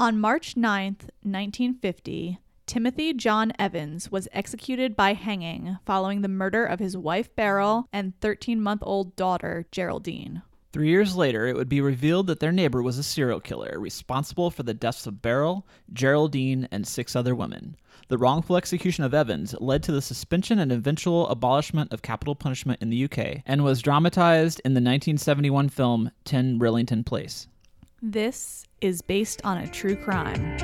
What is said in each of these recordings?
On March 9th, 1950, Timothy John Evans was executed by hanging following the murder of his wife Beryl and 13 month old daughter Geraldine. Three years later, it would be revealed that their neighbor was a serial killer responsible for the deaths of Beryl, Geraldine, and six other women. The wrongful execution of Evans led to the suspension and eventual abolishment of capital punishment in the UK and was dramatized in the 1971 film 10 Rillington Place. This is based on a true crime.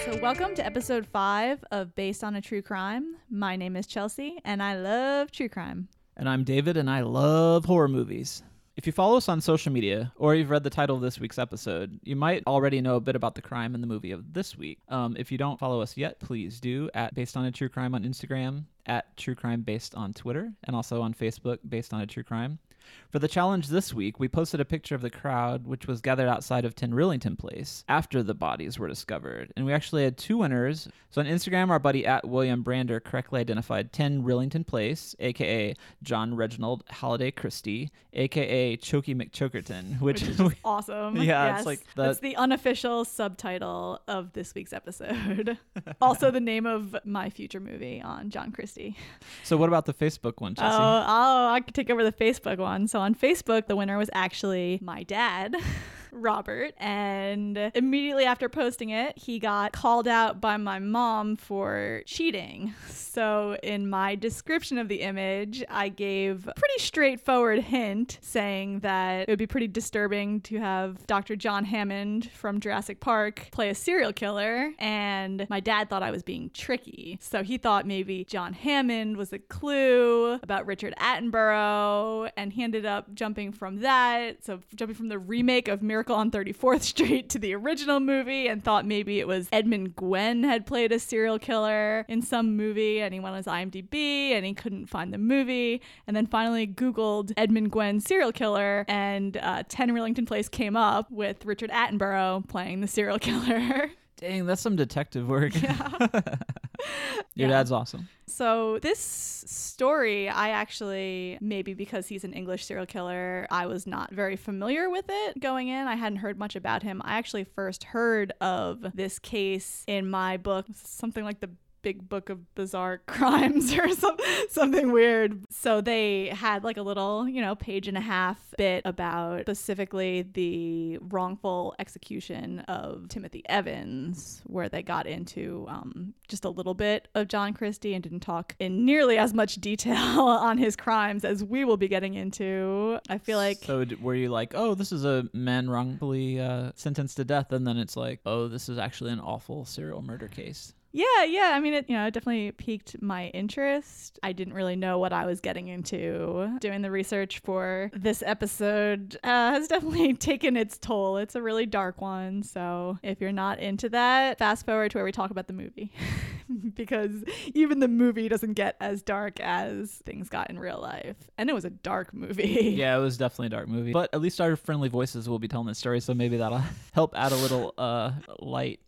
So, welcome to episode five of Based on a True Crime. My name is Chelsea, and I love true crime. And I'm David, and I love horror movies. If you follow us on social media, or you've read the title of this week's episode, you might already know a bit about the crime in the movie of this week. Um, if you don't follow us yet, please do at Based on a True Crime on Instagram, at True Crime Based on Twitter, and also on Facebook, Based on a True Crime. For the challenge this week, we posted a picture of the crowd which was gathered outside of 10 Rillington Place after the bodies were discovered. And we actually had two winners. So on Instagram, our buddy at William Brander correctly identified 10 Rillington Place, aka John Reginald Halliday Christie, aka Chokey McChokerton, which, Which is awesome. Yeah, Yes. it's like the- that's the unofficial subtitle of this week's episode. also, the name of my future movie on John Christie. So what about the Facebook one, Chelsea? Oh, oh, I could take over the Facebook one. So on Facebook, the winner was actually my dad. Robert, and immediately after posting it, he got called out by my mom for cheating. So, in my description of the image, I gave a pretty straightforward hint saying that it would be pretty disturbing to have Dr. John Hammond from Jurassic Park play a serial killer, and my dad thought I was being tricky. So, he thought maybe John Hammond was a clue about Richard Attenborough, and he ended up jumping from that. So, jumping from the remake of Miracle on 34th Street to the original movie, and thought maybe it was Edmund Gwenn had played a serial killer in some movie, and he went on his IMDb and he couldn't find the movie. And then finally Googled Edmund Gwenn serial killer, and uh, 10 Rillington Place came up with Richard Attenborough playing the serial killer. Dang, that's some detective work. Yeah. Your Yeah. dad's awesome. So, this story, I actually, maybe because he's an English serial killer, I was not very familiar with it going in. I hadn't heard much about him. I actually first heard of this case in my book, something like the Big Book of Bizarre Crimes or some, something weird. So they had like a little, you know, page and a half bit about specifically the wrongful execution of Timothy Evans, where they got into um, just a little bit of John Christie and didn't talk in nearly as much detail on his crimes as we will be getting into. I feel like. So were you like, oh, this is a man wrongfully uh, sentenced to death, and then it's like, oh, this is actually an awful serial murder case. Yeah, yeah. I mean, it you know it definitely piqued my interest. I didn't really know what I was getting into. Doing the research for this episode uh, has definitely taken its toll. It's a really dark one, so if you're not into that, fast forward to where we talk about the movie, because even the movie doesn't get as dark as things got in real life, and it was a dark movie. Yeah, it was definitely a dark movie, but at least our friendly voices will be telling the story, so maybe that'll help add a little uh, light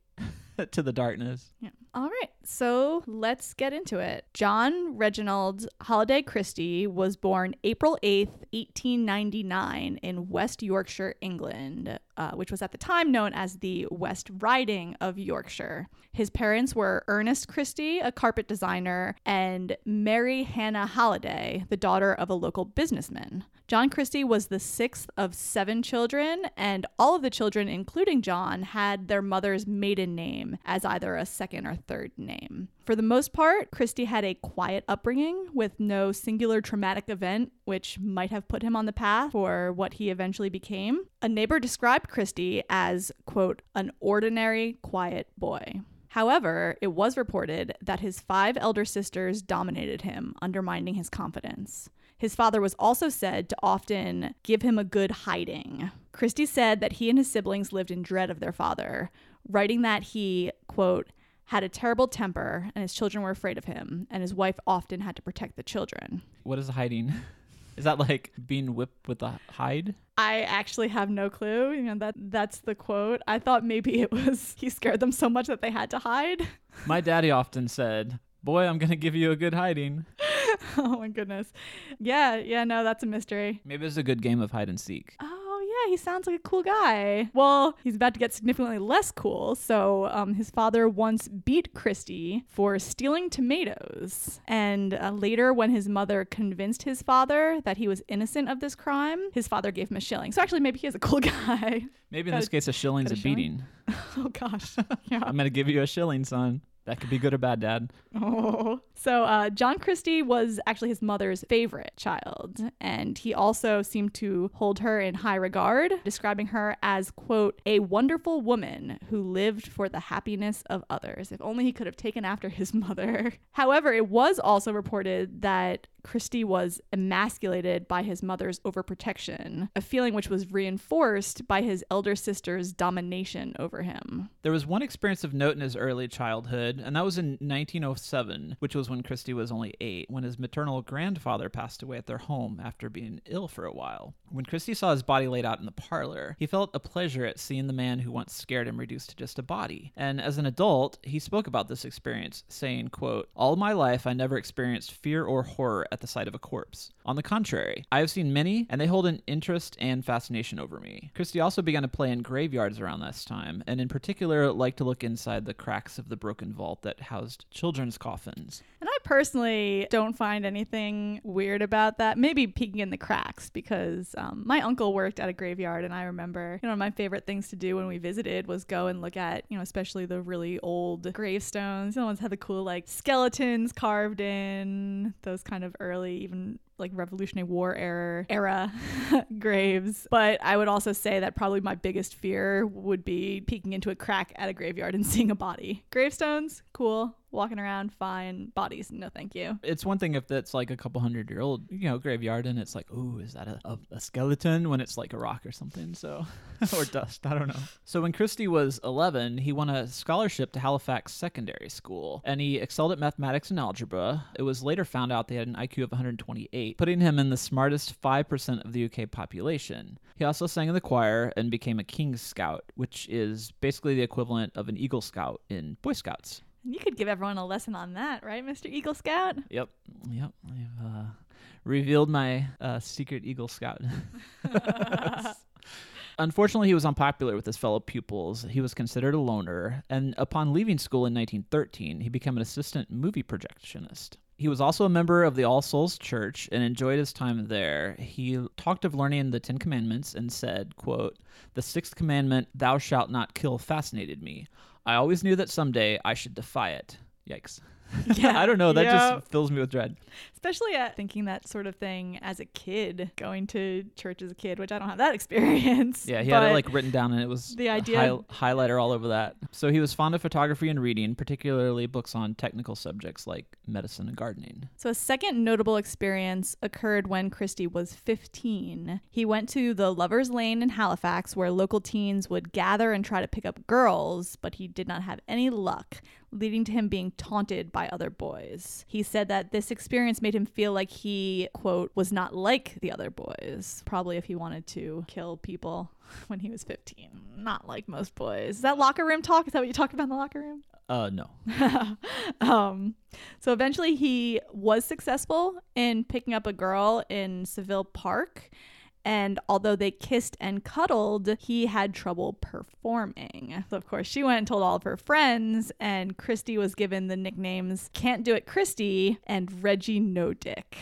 to the darkness. Yeah. All right, so let's get into it. John Reginald Halliday Christie was born April 8th, 1899, in West Yorkshire, England, uh, which was at the time known as the West Riding of Yorkshire. His parents were Ernest Christie, a carpet designer, and Mary Hannah Halliday, the daughter of a local businessman. John Christie was the sixth of seven children, and all of the children, including John, had their mother's maiden name as either a second or third name. For the most part, Christie had a quiet upbringing with no singular traumatic event which might have put him on the path for what he eventually became. A neighbor described Christie as, quote, an ordinary, quiet boy. However, it was reported that his five elder sisters dominated him, undermining his confidence. His father was also said to often give him a good hiding. Christie said that he and his siblings lived in dread of their father, writing that he, quote, had a terrible temper and his children were afraid of him, and his wife often had to protect the children. What is hiding? Is that like being whipped with a hide? I actually have no clue. You know that that's the quote. I thought maybe it was he scared them so much that they had to hide. My daddy often said, "Boy, I'm gonna give you a good hiding." oh my goodness. Yeah, yeah, no, that's a mystery. Maybe it's a good game of hide and seek. Oh yeah, he sounds like a cool guy. Well, he's about to get significantly less cool. So um, his father once beat Christie for stealing tomatoes. And uh, later, when his mother convinced his father that he was innocent of this crime, his father gave him a shilling. So actually, maybe he is a cool guy. Maybe in this case, a shilling's a, a shilling? beating. oh gosh. Yeah. I'm gonna give you a shilling, son. That could be good or bad, Dad. Oh. So, uh, John Christie was actually his mother's favorite child, and he also seemed to hold her in high regard, describing her as, quote, a wonderful woman who lived for the happiness of others. If only he could have taken after his mother. However, it was also reported that Christie was emasculated by his mother's overprotection, a feeling which was reinforced by his elder sister's domination over him. There was one experience of note in his early childhood, and that was in 1907, which was when Christie was only eight, when his maternal grandfather passed away at their home after being ill for a while. When Christie saw his body laid out in the parlor, he felt a pleasure at seeing the man who once scared him reduced to just a body. And as an adult, he spoke about this experience, saying, quote, All my life I never experienced fear or horror at the sight of a corpse. On the contrary, I have seen many, and they hold an interest and fascination over me. Christie also began to play in graveyards around this time, and in particular liked to look inside the cracks of the broken vault that housed children's coffins. And I personally don't find anything weird about that. Maybe peeking in the cracks because um, my uncle worked at a graveyard, and I remember, you know, my favorite things to do when we visited was go and look at, you know, especially the really old gravestones. The ones had the cool like skeletons carved in, those kind of early, even like Revolutionary War era era graves. But I would also say that probably my biggest fear would be peeking into a crack at a graveyard and seeing a body. Gravestones, cool. Walking around, fine. Bodies, no thank you. It's one thing if it's like a couple hundred year old, you know, graveyard, and it's like, ooh, is that a, a, a skeleton? When it's like a rock or something, so or dust, I don't know. So when Christie was 11, he won a scholarship to Halifax Secondary School, and he excelled at mathematics and algebra. It was later found out they had an IQ of 128, putting him in the smartest 5% of the UK population. He also sang in the choir and became a King's Scout, which is basically the equivalent of an Eagle Scout in Boy Scouts. You could give everyone a lesson on that, right, Mr. Eagle Scout? Yep, yep. I've uh, revealed my uh, secret Eagle Scout. Unfortunately, he was unpopular with his fellow pupils. He was considered a loner, and upon leaving school in 1913, he became an assistant movie projectionist. He was also a member of the All Souls Church and enjoyed his time there. He talked of learning the Ten Commandments and said, quote, The sixth commandment, thou shalt not kill, fascinated me. I always knew that someday I should defy it. Yikes. Yeah, I don't know. That yep. just fills me with dread. Especially at thinking that sort of thing as a kid, going to church as a kid, which I don't have that experience. Yeah, he had it like written down, and it was the idea- hi- highlighter all over that. So he was fond of photography and reading, particularly books on technical subjects like medicine and gardening. So, a second notable experience occurred when Christie was 15. He went to the Lover's Lane in Halifax, where local teens would gather and try to pick up girls, but he did not have any luck, leading to him being taunted by other boys. He said that this experience made him feel like he, quote, was not like the other boys, probably if he wanted to kill people when he was 15. Not like most boys. Is that locker room talk? Is that what you talked about in the locker room? Uh, no. um, so eventually he was successful in picking up a girl in Savile Park. And although they kissed and cuddled, he had trouble performing. So, of course, she went and told all of her friends, and Christie was given the nicknames Can't Do It Christie and Reggie No Dick.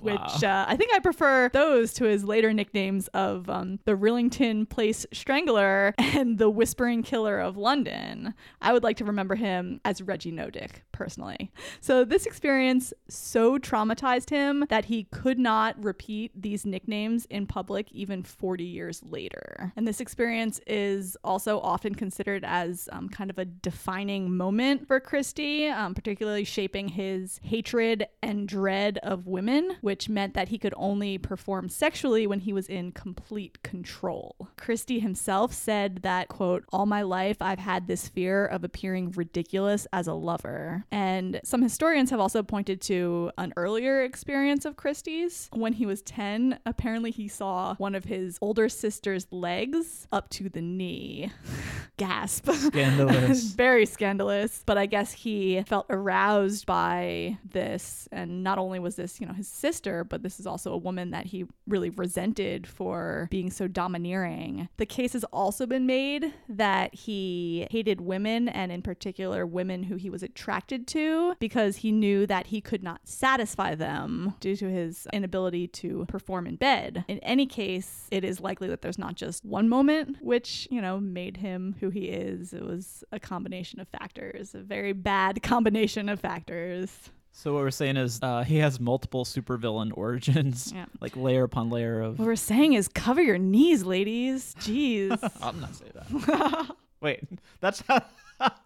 Which uh, I think I prefer those to his later nicknames of um, the Rillington Place Strangler and the Whispering Killer of London. I would like to remember him as Reggie No Dick, personally. So, this experience so traumatized him that he could not repeat these nicknames in public even 40 years later. And this experience is also often considered as um, kind of a defining moment for Christie, um, particularly shaping his hatred and dread of women, which meant that he could only perform sexually when he was in complete control. Christie himself said that, quote, all my life I've had this fear of appearing ridiculous as a lover. And some historians have also pointed to an earlier experience of Christie's. When he was 10, apparently he saw one of his older sister's legs up to the knee. Gasp. Scandalous. Very scandalous. But I guess he felt aroused by this. And not only was this, you know, his sister, but this is also a woman that he really resented for being so domineering. The case has also been made that he hated women and, in particular, women who he was attracted to because he knew that he could not satisfy them due to his inability to perform in bed. In any case, it is likely that there's not just one moment which, you know, made him who he is. It was a combination of factors, a very bad combination of factors. So what we're saying is uh, he has multiple supervillain origins, Yeah. like layer upon layer of. What we're saying is cover your knees, ladies. Jeez. I'm not saying that. Wait, that's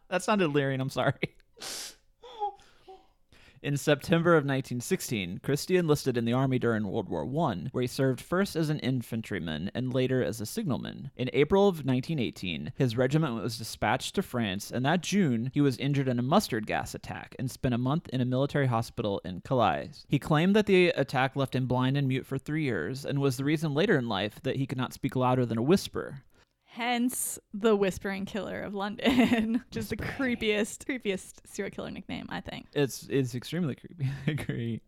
that sounded leering. I'm sorry. In September of 1916, Christie enlisted in the army during World War I, where he served first as an infantryman and later as a signalman. In April of 1918, his regiment was dispatched to France, and that June, he was injured in a mustard gas attack and spent a month in a military hospital in Calais. He claimed that the attack left him blind and mute for three years, and was the reason later in life that he could not speak louder than a whisper. Hence the Whispering Killer of London. Just the creepiest, creepiest serial killer nickname, I think. It's it's extremely creepy. I agree.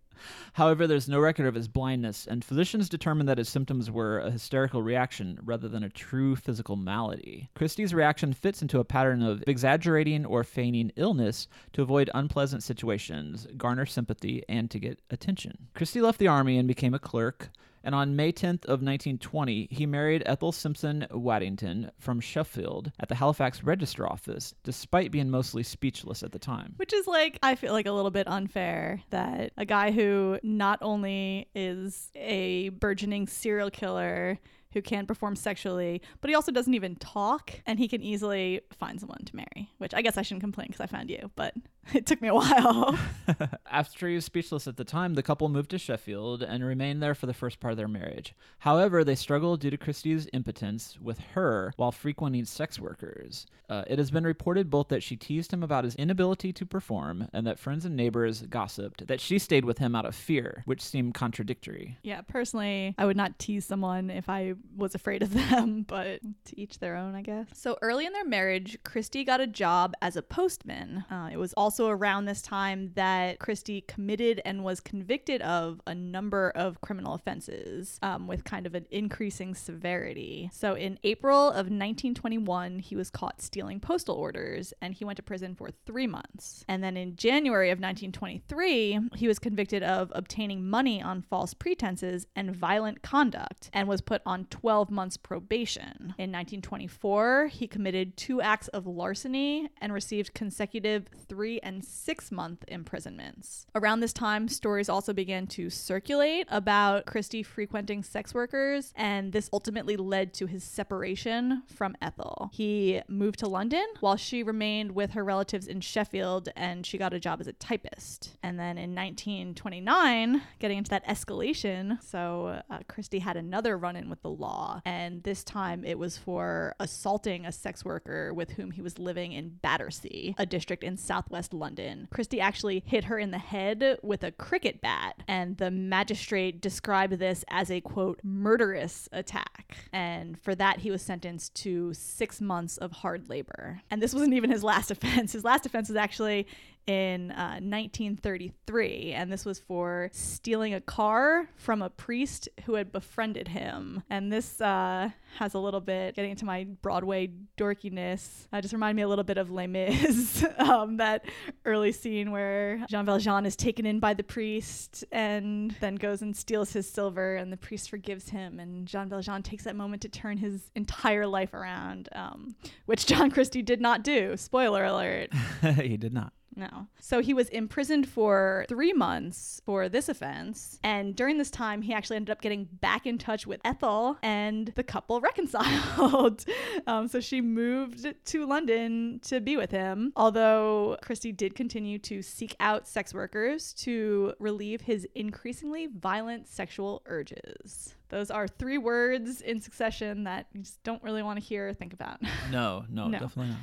However, there's no record of his blindness, and physicians determined that his symptoms were a hysterical reaction rather than a true physical malady. Christie's reaction fits into a pattern of exaggerating or feigning illness to avoid unpleasant situations, garner sympathy, and to get attention. Christie left the army and became a clerk, and on May 10th of 1920, he married Ethel Simpson Waddington from Sheffield at the Halifax Register Office, despite being mostly speechless at the time. Which is like, I feel like a little bit unfair that a guy who not only is a burgeoning serial killer who can perform sexually, but he also doesn't even talk and he can easily find someone to marry, which I guess I shouldn't complain because I found you, but it took me a while. After he was speechless at the time, the couple moved to Sheffield and remained there for the first part of their marriage. However, they struggled due to Christie's impotence with her while frequenting sex workers. Uh, it has been reported both that she teased him about his inability to perform and that friends and neighbors gossiped that she stayed with him out of fear, which seemed contradictory. yeah, personally, I would not tease someone if I was afraid of them, but to each their own, I guess. So early in their marriage, Christie got a job as a postman. Uh, it was also around this time that Christie committed and was convicted of a number of criminal offenses um, with kind of an increasing severity. So in April of 1921, he was caught stealing postal orders and he went to prison for three months. And then in January of 1923, he was convicted of obtaining money on false pretenses and violent conduct and was put on 12 months probation. In 1924, he committed two acts of larceny and received consecutive three and six month imprisonments. Around this time, stories also began to circulate about Christie frequenting sex workers, and this ultimately led to his separation from Ethel. He moved to London while she remained with her relatives in Sheffield and she got a job as a typist. And then in 1929, getting into that escalation, so uh, Christie had another run in with the law, and this time it was for assaulting a sex worker with whom he was living in Battersea, a district in southwest London. Christie actually hit her in the head with a cricket bat, and the magistrate described this as a quote, murderous attack. And for that, he was sentenced to six months of hard labor. And this wasn't even his last offense. His last offense was actually in uh, 1933, and this was for stealing a car from a priest who had befriended him. And this uh, has a little bit, getting into my Broadway dorkiness, uh, just reminded me a little bit of Les Mis, um, that early scene where Jean Valjean is taken in by the priest and then goes and steals his silver, and the priest forgives him, and Jean Valjean takes that moment to turn his entire life around, um, which John Christie did not do. Spoiler alert. he did not. No. So he was imprisoned for three months for this offense. And during this time, he actually ended up getting back in touch with Ethel and the couple reconciled. um, so she moved to London to be with him. Although Christie did continue to seek out sex workers to relieve his increasingly violent sexual urges. Those are three words in succession that you just don't really want to hear or think about. No, no, No. definitely not.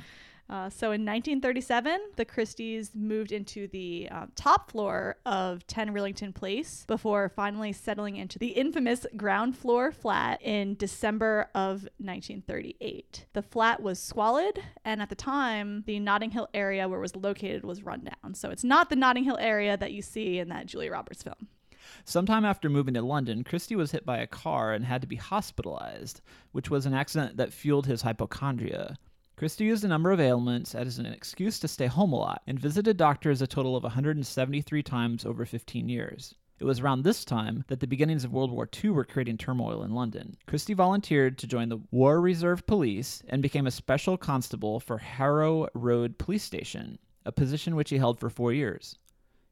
Uh, so in 1937, the Christies moved into the um, top floor of 10 Rillington Place before finally settling into the infamous ground floor flat in December of 1938. The flat was squalid, and at the time, the Notting Hill area where it was located was run down. So it's not the Notting Hill area that you see in that Julia Roberts film. Sometime after moving to London, Christie was hit by a car and had to be hospitalized, which was an accident that fueled his hypochondria. Christie used a number of ailments as an excuse to stay home a lot and visited doctors a total of 173 times over 15 years. It was around this time that the beginnings of World War II were creating turmoil in London. Christie volunteered to join the War Reserve Police and became a special constable for Harrow Road Police Station, a position which he held for four years.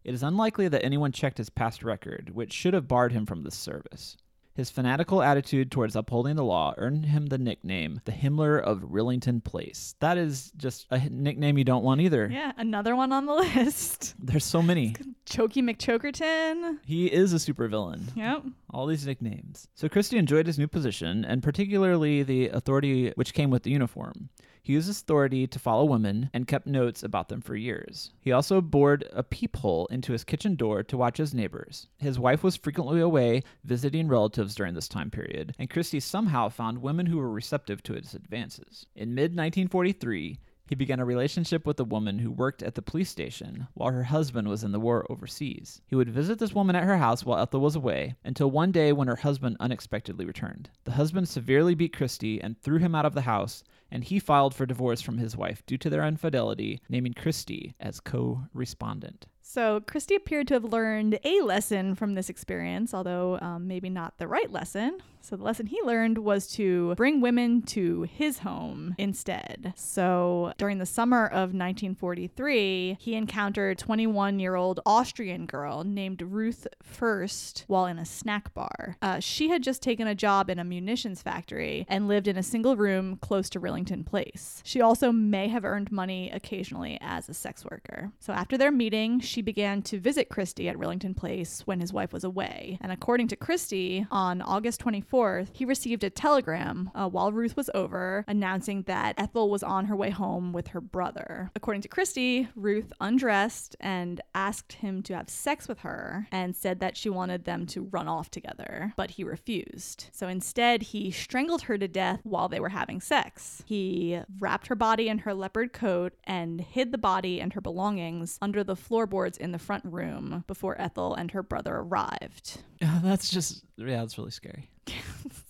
It is unlikely that anyone checked his past record, which should have barred him from this service. His fanatical attitude towards upholding the law earned him the nickname the Himmler of Rillington Place. That is just a nickname you don't want either. Yeah, another one on the list. There's so many. Chokey McChokerton. He is a supervillain. Yep. All these nicknames. So Christie enjoyed his new position, and particularly the authority which came with the uniform. He used his authority to follow women and kept notes about them for years. He also bored a peephole into his kitchen door to watch his neighbors. His wife was frequently away visiting relatives during this time period, and Christie somehow found women who were receptive to his advances. In mid 1943, he began a relationship with a woman who worked at the police station while her husband was in the war overseas. He would visit this woman at her house while Ethel was away until one day when her husband unexpectedly returned. The husband severely beat Christie and threw him out of the house, and he filed for divorce from his wife due to their infidelity, naming Christie as co respondent. So, Christie appeared to have learned a lesson from this experience, although um, maybe not the right lesson. So, the lesson he learned was to bring women to his home instead. So, during the summer of 1943, he encountered 21 year old Austrian girl named Ruth Fuerst while in a snack bar. Uh, she had just taken a job in a munitions factory and lived in a single room close to Rillington Place. She also may have earned money occasionally as a sex worker. So, after their meeting, she began to visit Christie at Rillington Place when his wife was away. And according to Christie, on August 24th, he received a telegram uh, while Ruth was over announcing that Ethel was on her way home with her brother. According to Christie, Ruth undressed and asked him to have sex with her and said that she wanted them to run off together, but he refused. So instead, he strangled her to death while they were having sex. He wrapped her body in her leopard coat and hid the body and her belongings under the floorboards in the front room before Ethel and her brother arrived. that's just, yeah, that's really scary.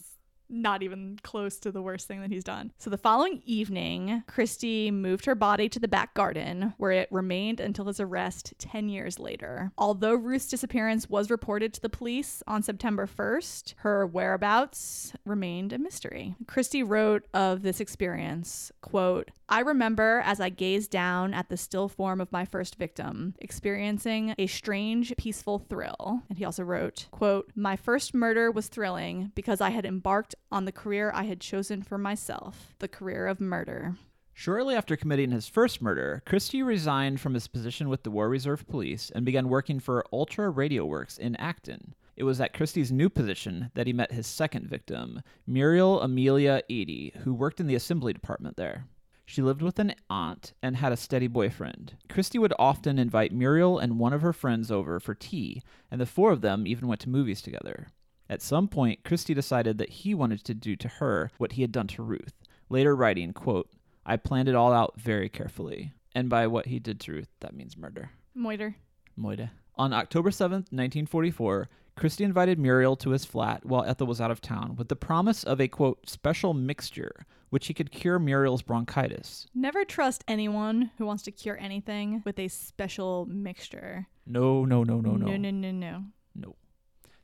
not even close to the worst thing that he's done. So the following evening, Christie moved her body to the back garden, where it remained until his arrest 10 years later. Although Ruth's disappearance was reported to the police on September 1st, her whereabouts remained a mystery. Christie wrote of this experience, quote, I remember as I gazed down at the still form of my first victim, experiencing a strange, peaceful thrill. And he also wrote, quote, My first murder was thrilling because I had embarked on the career I had chosen for myself, the career of murder. Shortly after committing his first murder, Christie resigned from his position with the War Reserve Police and began working for Ultra Radio Works in Acton. It was at Christie's new position that he met his second victim, Muriel Amelia Eady, who worked in the assembly department there. She lived with an aunt and had a steady boyfriend. Christie would often invite Muriel and one of her friends over for tea, and the four of them even went to movies together. At some point, Christie decided that he wanted to do to her what he had done to Ruth, later writing, quote, I planned it all out very carefully. And by what he did to Ruth, that means murder. Moiter. Moide. On October 7th, 1944, Christie invited Muriel to his flat while Ethel was out of town with the promise of a, quote, special mixture which he could cure Muriel's bronchitis. Never trust anyone who wants to cure anything with a special mixture. No, no, no, no, no. No, no, no, no.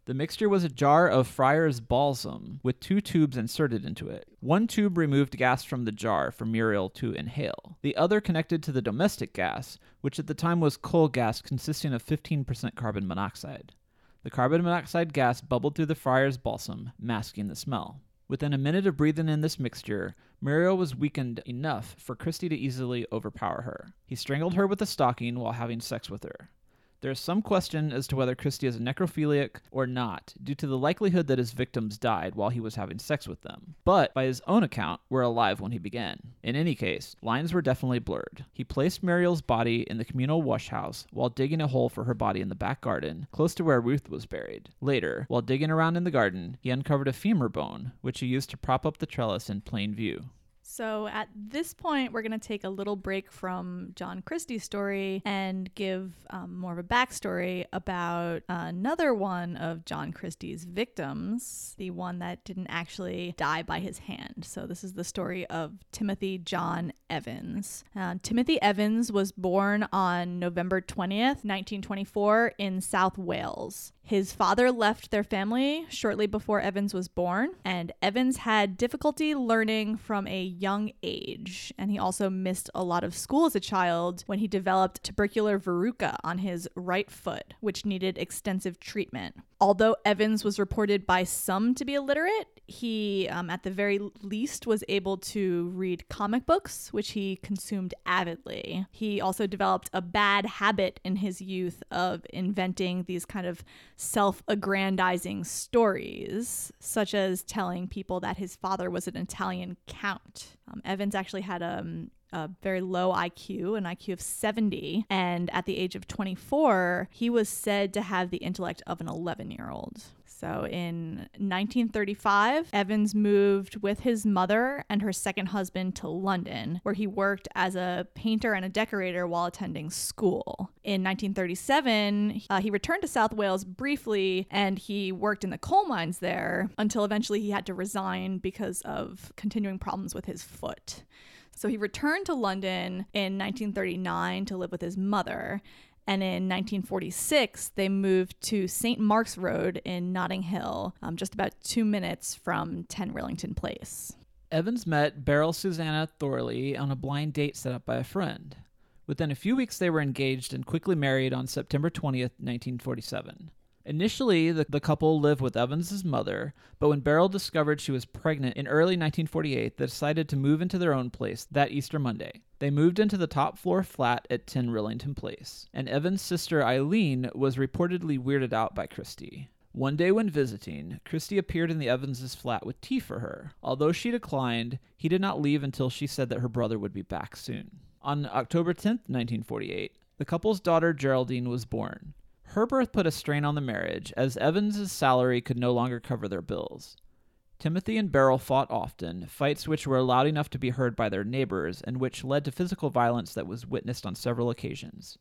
The mixture was a jar of Friar's balsam with two tubes inserted into it. One tube removed gas from the jar for Muriel to inhale. The other connected to the domestic gas, which at the time was coal gas consisting of 15% carbon monoxide. The carbon monoxide gas bubbled through the Friar's balsam, masking the smell. Within a minute of breathing in this mixture, Muriel was weakened enough for Christie to easily overpower her. He strangled her with a stocking while having sex with her. There is some question as to whether Christie is a necrophiliac or not, due to the likelihood that his victims died while he was having sex with them, but by his own account, were alive when he began. In any case, lines were definitely blurred. He placed Muriel's body in the communal wash house while digging a hole for her body in the back garden, close to where Ruth was buried. Later, while digging around in the garden, he uncovered a femur bone, which he used to prop up the trellis in plain view. So at this point, we're going to take a little break from John Christie's story and give um, more of a backstory about another one of John Christie's victims, the one that didn't actually die by his hand. So this is the story of Timothy John Evans. Uh, Timothy Evans was born on November 20th, 1924, in South Wales. His father left their family shortly before Evans was born, and Evans had difficulty learning from a young age. And he also missed a lot of school as a child when he developed tubercular verruca on his right foot, which needed extensive treatment. Although Evans was reported by some to be illiterate, he, um, at the very least, was able to read comic books, which he consumed avidly. He also developed a bad habit in his youth of inventing these kind of self aggrandizing stories, such as telling people that his father was an Italian count. Um, Evans actually had a, um, a very low IQ, an IQ of 70, and at the age of 24, he was said to have the intellect of an 11 year old. So in 1935, Evans moved with his mother and her second husband to London, where he worked as a painter and a decorator while attending school. In 1937, uh, he returned to South Wales briefly and he worked in the coal mines there until eventually he had to resign because of continuing problems with his foot. So he returned to London in 1939 to live with his mother. And in 1946, they moved to St. Mark's Road in Notting Hill, um, just about two minutes from 10 Rillington Place. Evans met Beryl Susanna Thorley on a blind date set up by a friend. Within a few weeks, they were engaged and quickly married on September 20th, 1947. Initially, the, the couple lived with Evans's mother, but when Beryl discovered she was pregnant in early 1948, they decided to move into their own place that Easter Monday. They moved into the top floor flat at 10 Rillington Place, and Evan's sister Eileen was reportedly weirded out by Christie. One day when visiting, Christie appeared in the Evanses' flat with tea for her. Although she declined, he did not leave until she said that her brother would be back soon. On October 10, 1948, the couple's daughter Geraldine was born. Her birth put a strain on the marriage, as Evans's salary could no longer cover their bills. Timothy and Beryl fought often, fights which were loud enough to be heard by their neighbors and which led to physical violence that was witnessed on several occasions.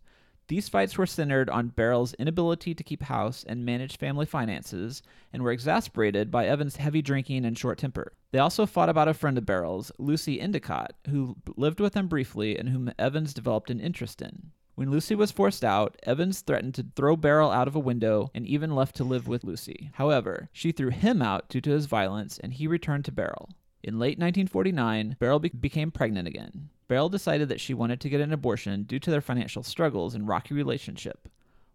These fights were centered on Beryl's inability to keep house and manage family finances, and were exasperated by Evan's heavy drinking and short temper. They also fought about a friend of Beryl's, Lucy Endicott, who lived with them briefly and whom Evans developed an interest in. When Lucy was forced out, Evans threatened to throw Beryl out of a window and even left to live with Lucy. However, she threw him out due to his violence and he returned to Beryl. In late 1949, Beryl be- became pregnant again. Beryl decided that she wanted to get an abortion due to their financial struggles and rocky relationship.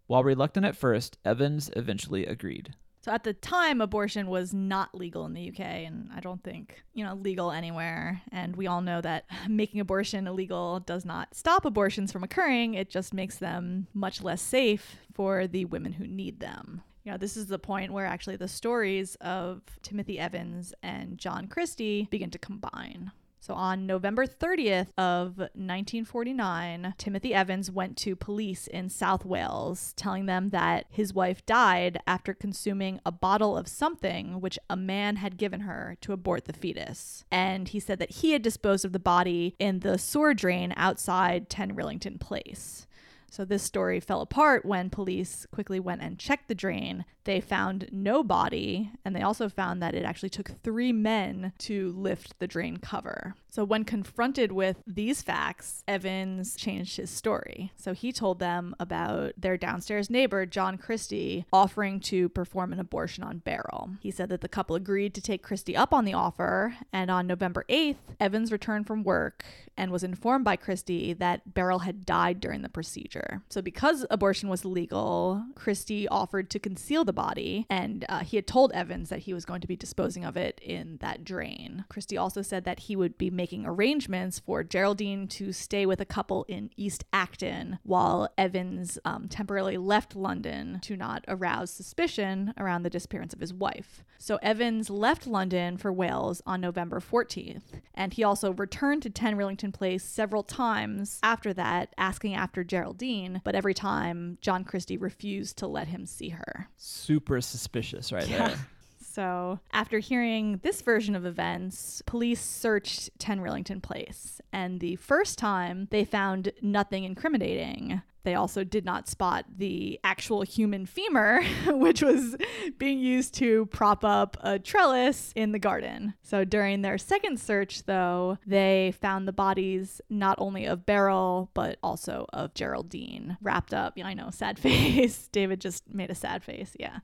While reluctant at first, Evans eventually agreed. So at the time, abortion was not legal in the UK, and I don't think, you know, legal anywhere. And we all know that making abortion illegal does not stop abortions from occurring, it just makes them much less safe for the women who need them. You know, this is the point where actually the stories of Timothy Evans and John Christie begin to combine. So on November 30th of 1949, Timothy Evans went to police in South Wales telling them that his wife died after consuming a bottle of something which a man had given her to abort the fetus. And he said that he had disposed of the body in the sewer drain outside 10 Rillington Place. So this story fell apart when police quickly went and checked the drain. They found no body, and they also found that it actually took three men to lift the drain cover. So when confronted with these facts, Evans changed his story. So he told them about their downstairs neighbor, John Christie, offering to perform an abortion on Beryl. He said that the couple agreed to take Christie up on the offer, and on November 8th, Evans returned from work and was informed by Christie that Beryl had died during the procedure. So, because abortion was legal, Christie offered to conceal the body, and uh, he had told Evans that he was going to be disposing of it in that drain. Christie also said that he would be making arrangements for Geraldine to stay with a couple in East Acton while Evans um, temporarily left London to not arouse suspicion around the disappearance of his wife. So, Evans left London for Wales on November 14th, and he also returned to 10 Rillington Place several times after that, asking after Geraldine, but every time John Christie refused to let him see her. Super suspicious right Yeah. there. So, after hearing this version of events, police searched 10 Rillington Place, and the first time they found nothing incriminating. They also did not spot the actual human femur, which was being used to prop up a trellis in the garden. So, during their second search, though, they found the bodies not only of Beryl, but also of Geraldine wrapped up. Yeah, I know, sad face. David just made a sad face. Yeah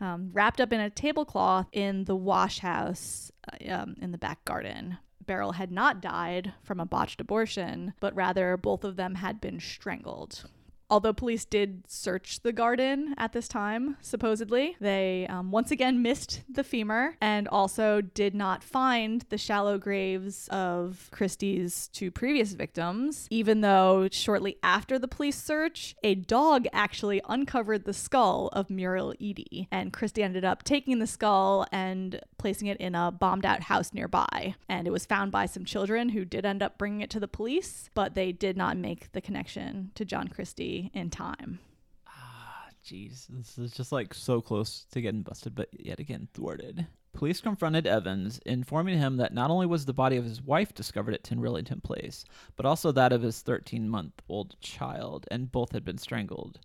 um, wrapped up in a tablecloth in the wash house uh, um, in the back garden. Beryl had not died from a botched abortion, but rather both of them had been strangled. Although police did search the garden at this time, supposedly, they um, once again missed the femur and also did not find the shallow graves of Christie's two previous victims, even though shortly after the police search, a dog actually uncovered the skull of Muriel Eady. And Christie ended up taking the skull and placing it in a bombed out house nearby. And it was found by some children who did end up bringing it to the police, but they did not make the connection to John Christie in time. Ah, jeez, this is just like so close to getting busted, but yet again thwarted. Police confronted Evans, informing him that not only was the body of his wife discovered at Tin Rillington Place, but also that of his 13 month old child, and both had been strangled.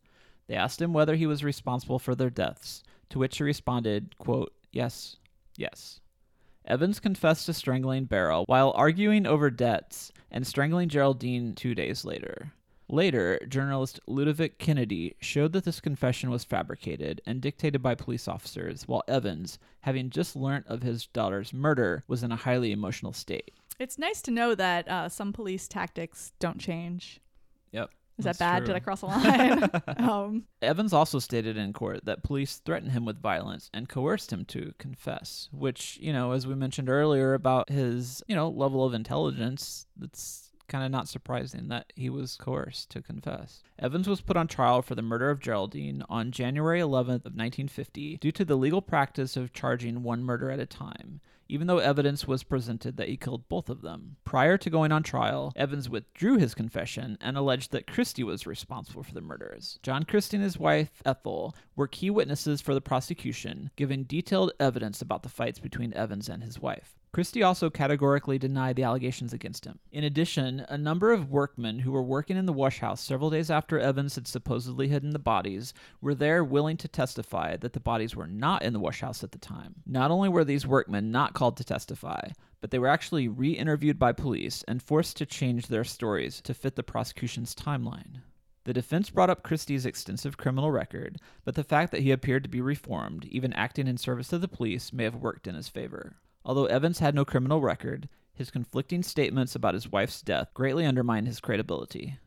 They asked him whether he was responsible for their deaths, to which he responded, quote, Yes, yes. Evans confessed to strangling Beryl while arguing over debts and strangling Geraldine two days later. Later, journalist Ludovic Kennedy showed that this confession was fabricated and dictated by police officers, while Evans, having just learnt of his daughter's murder, was in a highly emotional state. It's nice to know that uh, some police tactics don't change. Yep. Is that bad? true. Did I cross a line? um, Evans also stated in court that police threatened him with violence and coerced him to confess, which, you know, as we mentioned earlier about his, you know, level of intelligence, that's kind of not surprising that he was coerced to confess. Evans was put on trial for the murder of Geraldine on January 11th of 1950 due to the legal practice of charging one murder at a time. Even though evidence was presented that he killed both of them. Prior to going on trial, Evans withdrew his confession and alleged that Christie was responsible for the murders. John Christie and his wife, Ethel, were key witnesses for the prosecution, giving detailed evidence about the fights between Evans and his wife. Christie also categorically denied the allegations against him. In addition, a number of workmen who were working in the wash house several days after Evans had supposedly hidden the bodies were there willing to testify that the bodies were not in the wash house at the time. Not only were these workmen not called to testify, but they were actually re interviewed by police and forced to change their stories to fit the prosecution's timeline. The defense brought up Christie's extensive criminal record, but the fact that he appeared to be reformed, even acting in service to the police, may have worked in his favor. Although Evans had no criminal record, his conflicting statements about his wife's death greatly undermined his credibility.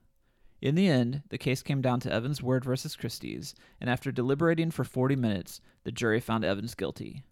In the end, the case came down to Evans' word versus Christie's, and after deliberating for 40 minutes, the jury found Evans guilty.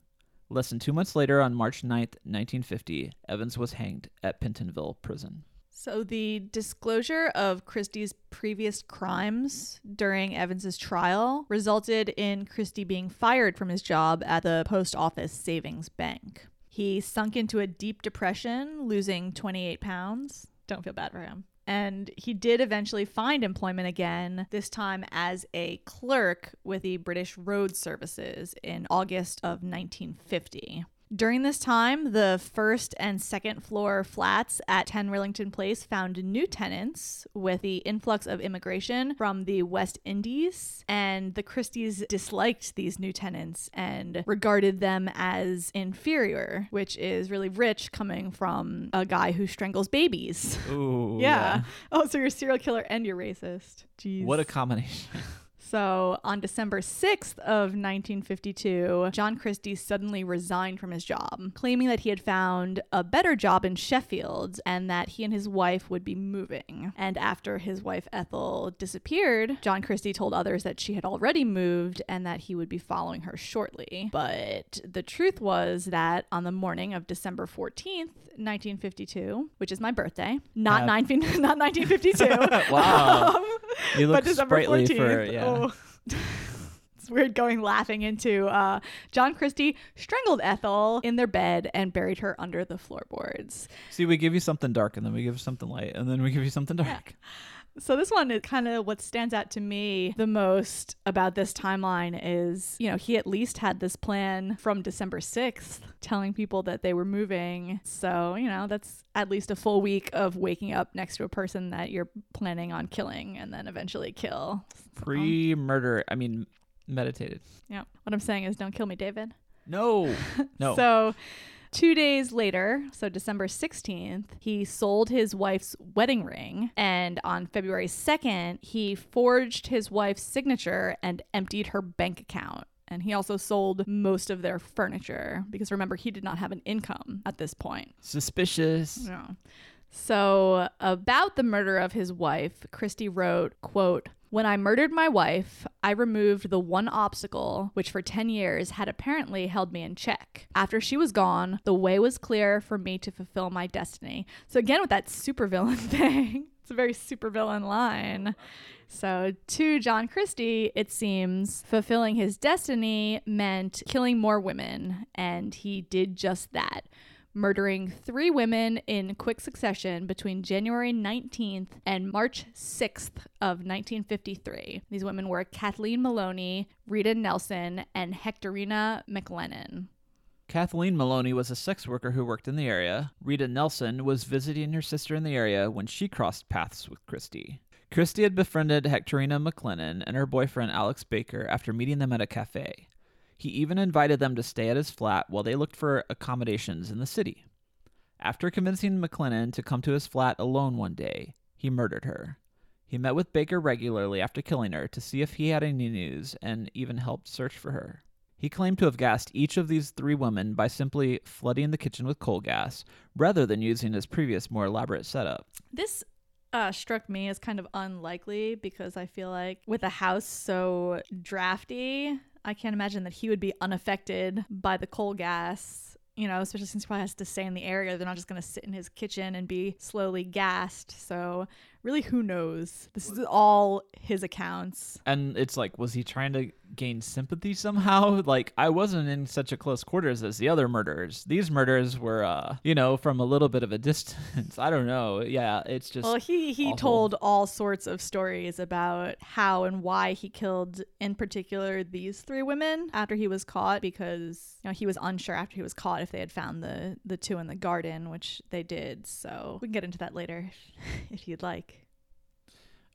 Less than two months later, on March 9th, 1950, Evans was hanged at Pentonville Prison. So the disclosure of Christie's previous crimes during Evans's trial resulted in Christie being fired from his job at the post office savings bank. He sunk into a deep depression, losing 28 pounds. Don't feel bad for him. And he did eventually find employment again, this time as a clerk with the British Road Services in August of 1950. During this time, the first and second floor flats at 10 Rillington Place found new tenants with the influx of immigration from the West Indies, and the Christies disliked these new tenants and regarded them as inferior, which is really rich coming from a guy who strangles babies. Ooh. yeah. Oh, so you're a serial killer and you're racist. Jeez. What a combination. So on December 6th of 1952, John Christie suddenly resigned from his job, claiming that he had found a better job in Sheffield and that he and his wife would be moving. And after his wife Ethel disappeared, John Christie told others that she had already moved and that he would be following her shortly. But the truth was that on the morning of December 14th, 1952, which is my birthday, not, Yeah. nine, not 1952. Wow. Um, You but look December sprightly 14th. for yeah. it's weird going laughing into uh, John Christie strangled Ethel in their bed and buried her under the floorboards. See, we give you something dark, and then we give you something light, and then we give you something dark. So this one is kind of what stands out to me the most about this timeline is, you know, he at least had this plan from December 6th telling people that they were moving. So, you know, that's at least a full week of waking up next to a person that you're planning on killing and then eventually kill. Pre-murder, I mean, meditated. Yeah. What I'm saying is don't kill me, David. No, no. So, two days later, so December 16th, he sold his wife's wedding ring. And on February 2nd, he forged his wife's signature and emptied her bank account. And he also sold most of their furniture because remember, he did not have an income at this point. Suspicious. No. So, about the murder of his wife, Christie wrote, quote, when I murdered my wife, I removed the one obstacle which for 10 years had apparently held me in check. After she was gone, the way was clear for me to fulfill my destiny. So again with that supervillain thing. It's a very supervillain line. So, to John Christie, it seems fulfilling his destiny meant killing more women, and he did just that murdering three women in quick succession between January 19th and March 6th of 1953. These women were Kathleen Maloney, Rita Nelson, and Hectorina McLennan. Kathleen Maloney was a sex worker who worked in the area. Rita Nelson was visiting her sister in the area when she crossed paths with Christie. Christie had befriended Hectorina McLennan and her boyfriend Alex Baker after meeting them at a cafe. He even invited them to stay at his flat while they looked for accommodations in the city. After convincing McLennan to come to his flat alone one day, he murdered her. He met with Baker regularly after killing her to see if he had any news and even helped search for her. He claimed to have gassed each of these three women by simply flooding the kitchen with coal gas, rather than using his previous, more elaborate setup. This uh, struck me as kind of unlikely because I feel like with a house so drafty, I can't imagine that he would be unaffected by the coal gas. You know, especially since he probably has to stay in the area. They're not just going to sit in his kitchen and be slowly gassed. So, really, who knows? This is all his accounts. And it's like, was he trying to gain sympathy somehow? Like, I wasn't in such a close quarters as the other murderers. These murders were, uh, you know, from a little bit of a distance. I don't know. Yeah, it's just. Well, he he awful. told all sorts of stories about how and why he killed, in particular, these three women after he was caught, because you know he was unsure after he was caught if they had found the the two in the garden, which they did. So we can get into that later if you'd like.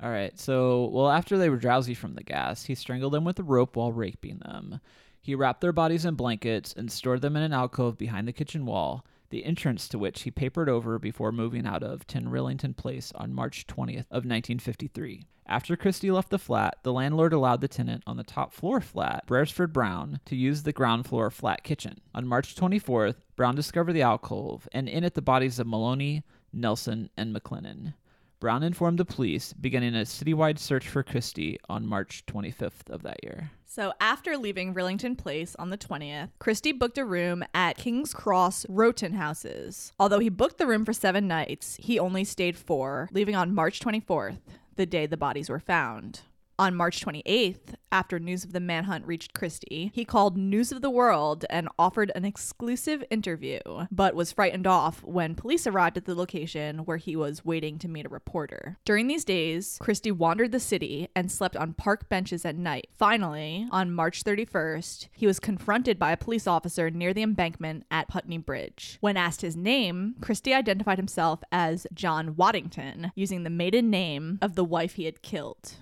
All right. So, well, after they were drowsy from the gas, he strangled them with a rope while raping them. He wrapped their bodies in blankets and stored them in an alcove behind the kitchen wall, the entrance to which he papered over before moving out of 10 Rillington Place on March 20th of 1953. After Christie left the flat, the landlord allowed the tenant on the top floor flat, Beresford Brown, to use the ground floor flat kitchen. On March 24th, Brown discovered the alcove and in it the bodies of Maloney, Nelson, and McLennan. Brown informed the police, beginning a citywide search for Christie on March 25th of that year. So after leaving Rillington Place on the 20th, Christie booked a room at King's Cross Rowton Houses. Although he booked the room for seven nights, he only stayed four, leaving on March 24th, the day the bodies were found. On March 28th, after news of the manhunt reached Christie, he called News of the World and offered an exclusive interview, but was frightened off when police arrived at the location where he was waiting to meet a reporter. During these days, Christie wandered the city and slept on park benches at night. Finally, on March 31st, he was confronted by a police officer near the embankment at Putney Bridge. When asked his name, Christie identified himself as John Waddington, using the maiden name of the wife he had killed.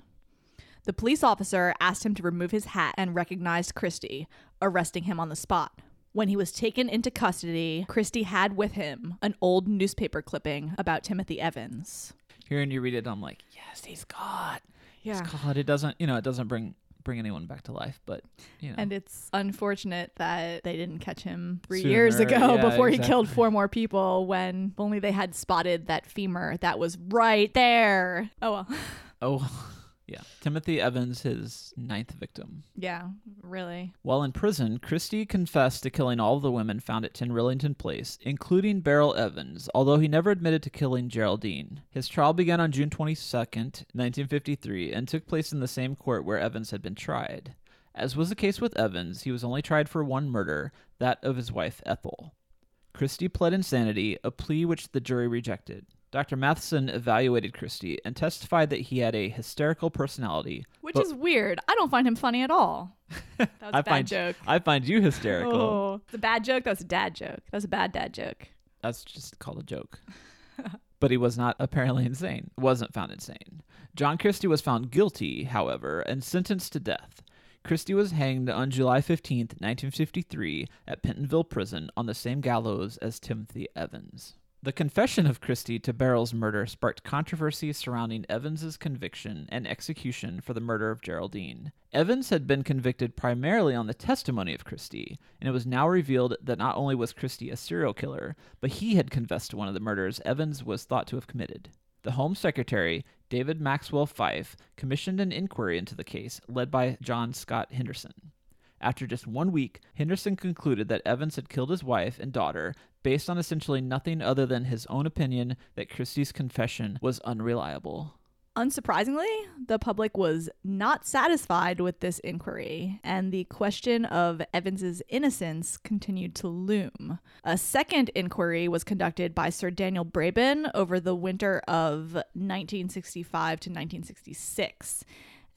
The police officer asked him to remove his hat and recognized Christie, arresting him on the spot. When he was taken into custody, Christie had with him an old newspaper clipping about Timothy Evans. Hearing you read it, I'm like, yes, he's caught. Yeah. Just call it. Doesn't, you know, it doesn't bring bring anyone back to life, but you know. And it's unfortunate that they didn't catch him three Sooner, years ago yeah, before he killed four more people when only they had spotted that femur that was right there. Oh well. oh, yeah. Timothy Evans, his ninth victim. yeah, really. While in prison, Christie confessed to killing all of the women found at 10 Rillington Place, including Beryl Evans, although he never admitted to killing Geraldine. His trial began on June 22, 1953, and took place in the same court where Evans had been tried. As was the case with Evans, he was only tried for one murder, that of his wife Ethel. Christie pled insanity, a plea which the jury rejected. Dr. Matheson evaluated Christie and testified that he had a hysterical personality. Which but- is weird. I don't find him funny at all. That was I a bad find joke. I find you hysterical. Oh, it's a bad joke. That was a dad joke. That was a bad dad joke. That's just called a joke. but he was not apparently insane. Wasn't found insane. John Christie was found guilty, however, and sentenced to death. Christie was hanged on July 15th, 1953, at Pentonville Prison on the same gallows as Timothy Evans. The confession of Christie to Beryl's murder sparked controversy surrounding Evans's conviction and execution for the murder of Geraldine. Evans had been convicted primarily on the testimony of Christie, and it was now revealed that not only was Christie a serial killer, but he had confessed to one of the murders Evans was thought to have committed. The Home Secretary, David Maxwell Fyfe, commissioned an inquiry into the case led by John Scott Henderson. After just one week, Henderson concluded that Evans had killed his wife and daughter based on essentially nothing other than his own opinion that Christie's confession was unreliable. Unsurprisingly, the public was not satisfied with this inquiry, and the question of Evans's innocence continued to loom. A second inquiry was conducted by Sir Daniel Brabin over the winter of 1965 to 1966.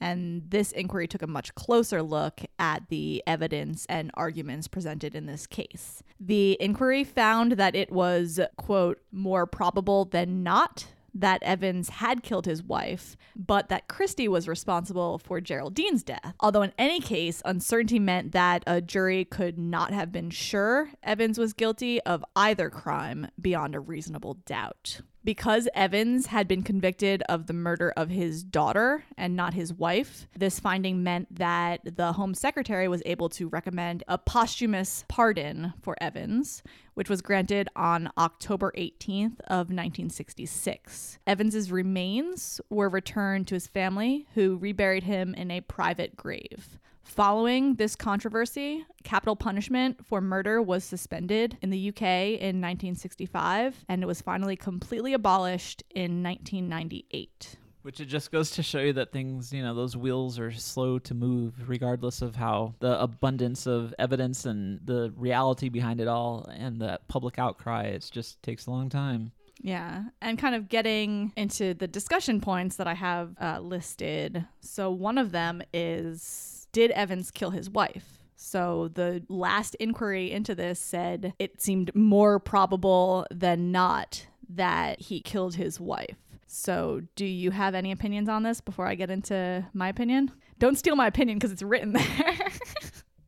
And this inquiry took a much closer look at the evidence and arguments presented in this case. The inquiry found that it was, quote, more probable than not that Evans had killed his wife, but that Christie was responsible for Geraldine's death. Although, in any case, uncertainty meant that a jury could not have been sure Evans was guilty of either crime beyond a reasonable doubt. Because Evans had been convicted of the murder of his daughter and not his wife, this finding meant that the Home Secretary was able to recommend a posthumous pardon for Evans, which was granted on October 18th of 1966. Evans's remains were returned to his family, who reburied him in a private grave. Following this controversy, capital punishment for murder was suspended in the UK in 1965 and it was finally completely abolished in 1998. Which it just goes to show you that things, you know, those wheels are slow to move, regardless of how the abundance of evidence and the reality behind it all and the public outcry. It just takes a long time. Yeah, and kind of getting into the discussion points that I have uh, listed. So, one of them is Did Evans kill his wife? So, the last inquiry into this said it seemed more probable than not that he killed his wife. So, do you have any opinions on this before I get into my opinion? Don't steal my opinion because it's written there.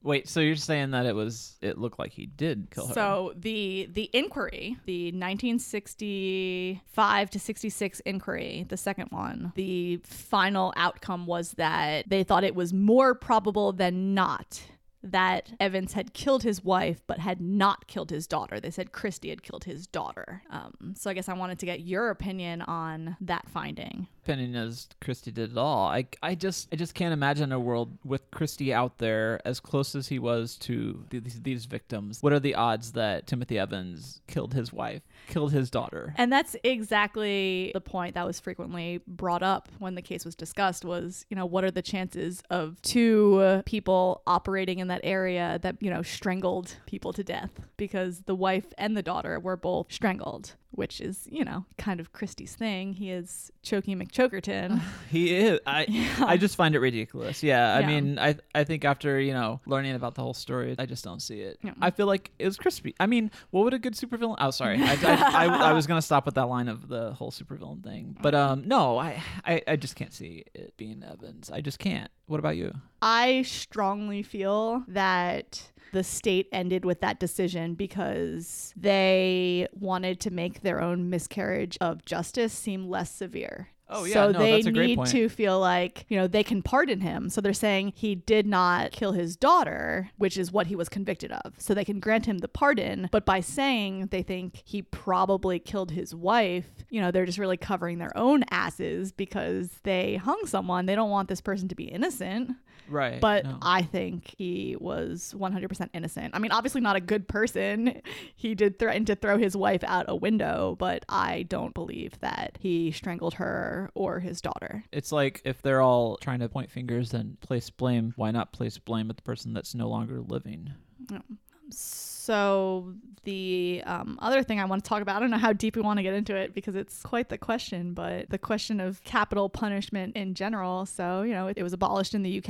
Wait, so you're saying that it was it looked like he did kill her? So the the inquiry, the 1965 to 66 inquiry, the second one, the final outcome was that they thought it was more probable than not that Evans had killed his wife but had not killed his daughter. They said Christie had killed his daughter. Um, so I guess I wanted to get your opinion on that finding. opinion is Christie did it all. I, I just I just can't imagine a world with Christie out there as close as he was to these, these victims. What are the odds that Timothy Evans killed his wife, killed his daughter? And that's exactly the point that was frequently brought up when the case was discussed was, you know, what are the chances of two people operating in that area that, you know, strangled people to death because the wife and the daughter were both strangled, which is, you know, kind of Christie's thing. He is choking McChokerton. He is. I I just find it ridiculous. Yeah, I Yeah. mean, I I think after you know learning about the whole story, I just don't see it. Yeah. I feel like it was crispy. I mean, what would a good supervillain? Oh, sorry, I, I, I, I was gonna stop with that line of the whole supervillain thing, but um, no, I, I I just can't see it being Evans. I just can't. What about you? I strongly feel that the state ended with that decision because they wanted to make their own miscarriage of justice seem less severe. Oh yeah, so no, they that's a great need point. to feel like, you know, they can pardon him. So they're saying he did not kill his daughter, which is what he was convicted of. So they can grant him the pardon. But by saying they think he probably killed his wife, you know, they're just really covering their own asses because they hung someone. They don't want this person to be innocent. Right. But no. I think he was 100% innocent. I mean, obviously not a good person. He did threaten to throw his wife out a window, but I don't believe that he strangled her or his daughter. It's like if they're all trying to point fingers and place blame, why not place blame at the person that's no longer living? So the um, other thing I want to talk about, I don't know how deep we want to get into it because it's quite the question, but the question of capital punishment in general. So you know, it, it was abolished in the UK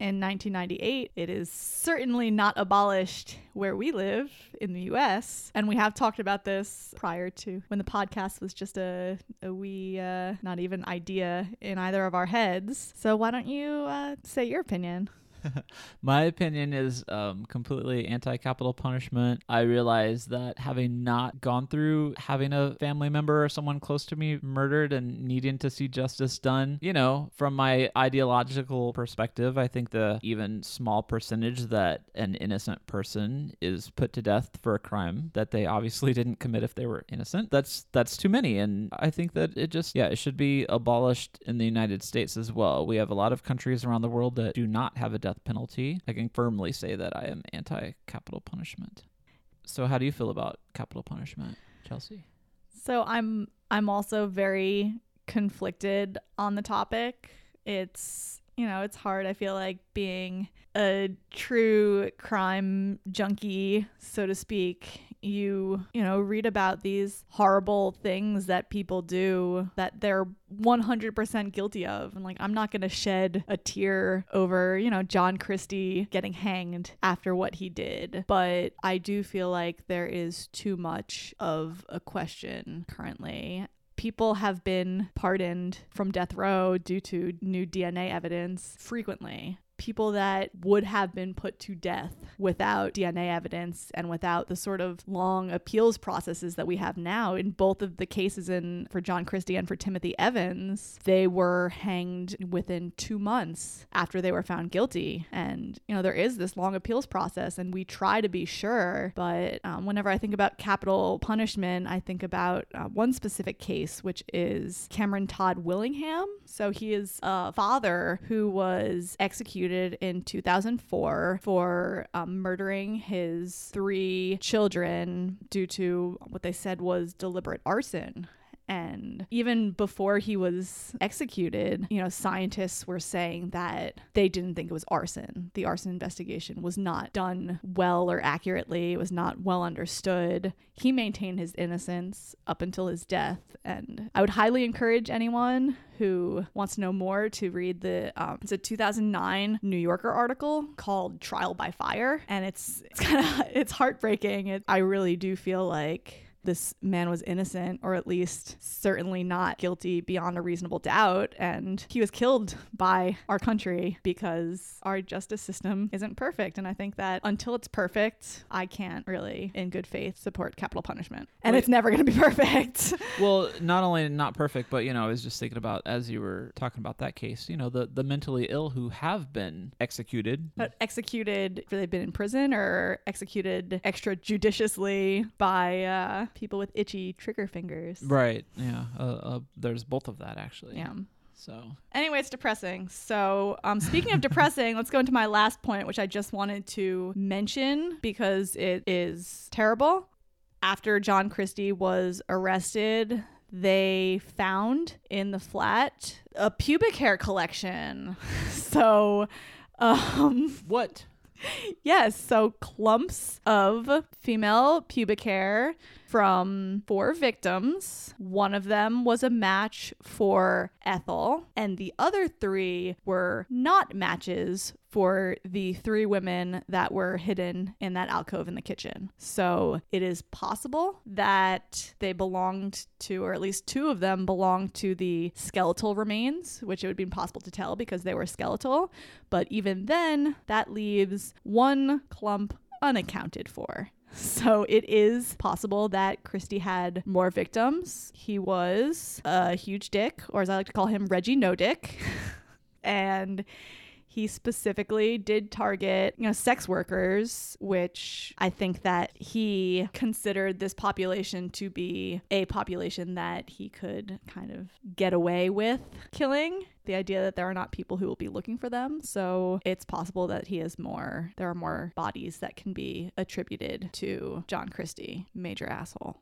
in 1998. It is certainly not abolished where we live in the US, and we have talked about this prior to when the podcast was just a, a wee, uh, not even idea in either of our heads. So why don't you uh, say your opinion? My opinion is um, completely anti capital punishment. I realize that having not gone through having a family member or someone close to me murdered and needing to see justice done, you know, from my ideological perspective, I think the even small percentage that an innocent person is put to death for a crime that they obviously didn't commit if they were innocent, that's that's too many. And I think that it just yeah, it should be abolished in the United States as well. We have a lot of countries around the world that do not have a death penalty. I can firmly say that I am anti capital punishment. So how do you feel about capital punishment, Chelsea? So I'm I'm also very conflicted on the topic. It's you know, it's hard. I feel like being a true crime junkie, so to speak, you, you know, read about these horrible things that people do that they're 100% guilty of. And like, I'm not going to shed a tear over, you know, John Christie getting hanged after what he did. But I do feel like there is too much of a question currently people have been pardoned from death row due to new DNA evidence frequently. People that would have been put to death without DNA evidence and without the sort of long appeals processes that we have now in both of the cases in for John Christie and for Timothy Evans, they were hanged within 2 months after they were found guilty. And you know, there is this long appeals process and we try to be sure, but um, whenever I think about capital punishment, I think about uh, one specific case which is Cameron Todd Willingham. So he is a father who was executed in 2004 for um, murdering his three children due to what they said was deliberate arson. And even before he was executed, you know, scientists were saying that they didn't think it was arson. The arson investigation was not done well or accurately, it was not well understood. He maintained his innocence up until his death. And I would highly encourage anyone who wants to know more to read the um, it's a 2009 New Yorker article called "Trial by Fire," and it's it's kind of it's heartbreaking. It, I really do feel like this man was innocent or at least certainly not guilty beyond a reasonable doubt and he was killed by our country because our justice system isn't perfect and i think that until it's perfect i can't really in good faith support capital punishment and Wait. it's never going to be perfect Well, not only not perfect, but you know, I was just thinking about as you were talking about that case, you know, the the mentally ill who have been executed. but executed for they've been in prison or executed extrajudiciously by uh, people with itchy trigger fingers Right. Yeah. Uh, uh, there's both of that actually. yeah So Anyway, it's depressing. So, um, speaking of depressing, let's go into my last point, which I just wanted to mention because it is terrible. After John Christie was arrested, they found in the flat a pubic hair collection. so, um, what? Yes, so clumps of female pubic hair from four victims. One of them was a match for Ethel, and the other three were not matches for the three women that were hidden in that alcove in the kitchen. So it is possible that they belonged to, or at least two of them belonged to the skeletal remains, which it would be impossible to tell because they were skeletal. But even then, that leaves one clump unaccounted for. So it is possible that Christie had more victims. He was a huge dick, or as I like to call him, Reggie No Dick. and he specifically did target, you know, sex workers, which I think that he considered this population to be a population that he could kind of get away with killing. The idea that there are not people who will be looking for them. So it's possible that he has more, there are more bodies that can be attributed to John Christie, major asshole.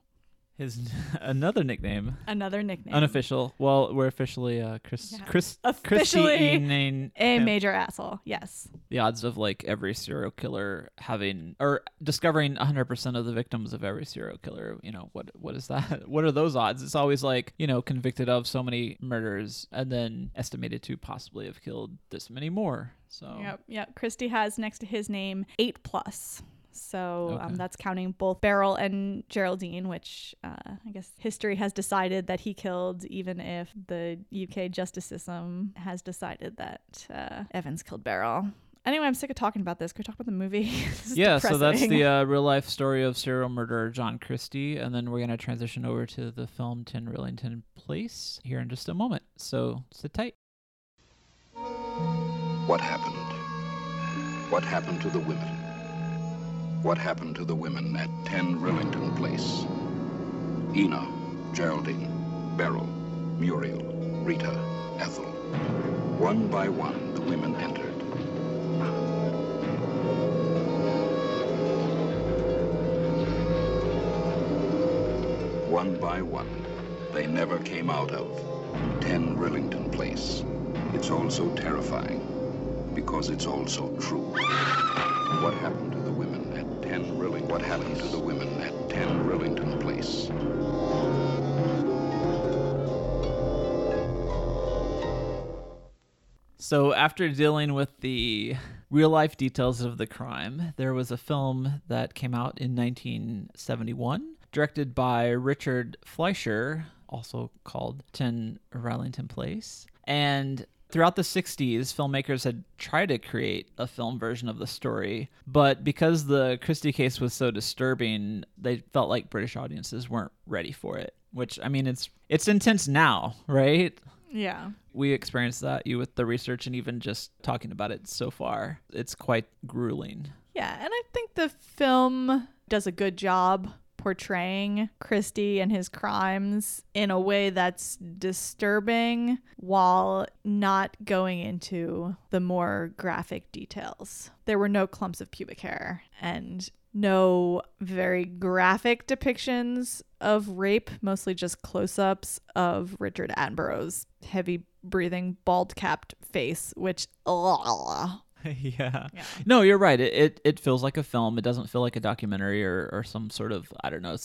His another nickname, Another nickname. unofficial. Well, we're officially uh, Chris, Yeah. Chris, Officially a major asshole. Yes. the odds of like every serial killer having or discovering 100% of the victims of every serial killer you know what what is that what are those odds it's always like you know convicted of so many murders and then estimated to possibly have killed this many more so Yep, yep. Christie has next to his name eight plus. So um, that's counting both Beryl and Geraldine, which uh, I guess history has decided that he killed, even if the UK justice system has decided that uh, Evans killed Beryl. Anyway, I'm sick of talking about this. Can we talk about the movie? This is yeah so that's the uh, real life story of serial murderer john christie and then we're going to transition over to the film 10 rillington place here in just a moment so sit tight What happened? What happened to the women? What happened to the women at 10 Rillington Place? Ina, Geraldine, Beryl, Muriel, Rita, Ethel. One by one, the women entered. One by one, they never came out of 10 Rillington Place. It's all so terrifying because it's also true. What happened What happened to the women at 10 Rillington Place? So, after dealing with the real life details of the crime, there was a film that came out in 1971, directed by Richard Fleischer, also called 10 Rillington Place. And throughout the 60s, filmmakers had tried to create a film version of the story, but because the Christie case was so disturbing, they felt like British audiences weren't ready for it. Which, I mean, it's it's intense now, right? yeah. we experienced that you with the research and even just talking about it so far it's quite grueling Yeah, and I think the film does a good job portraying Christie and his crimes in a way that's disturbing while not going into the more graphic details. There were no clumps of pubic hair and no very graphic depictions of rape, mostly just close ups of Richard Attenborough's heavy breathing, bald capped face, which, ugh. yeah. Yeah. No, you're right. It, it it feels like a film. It doesn't feel like a documentary or, or some sort of I don't know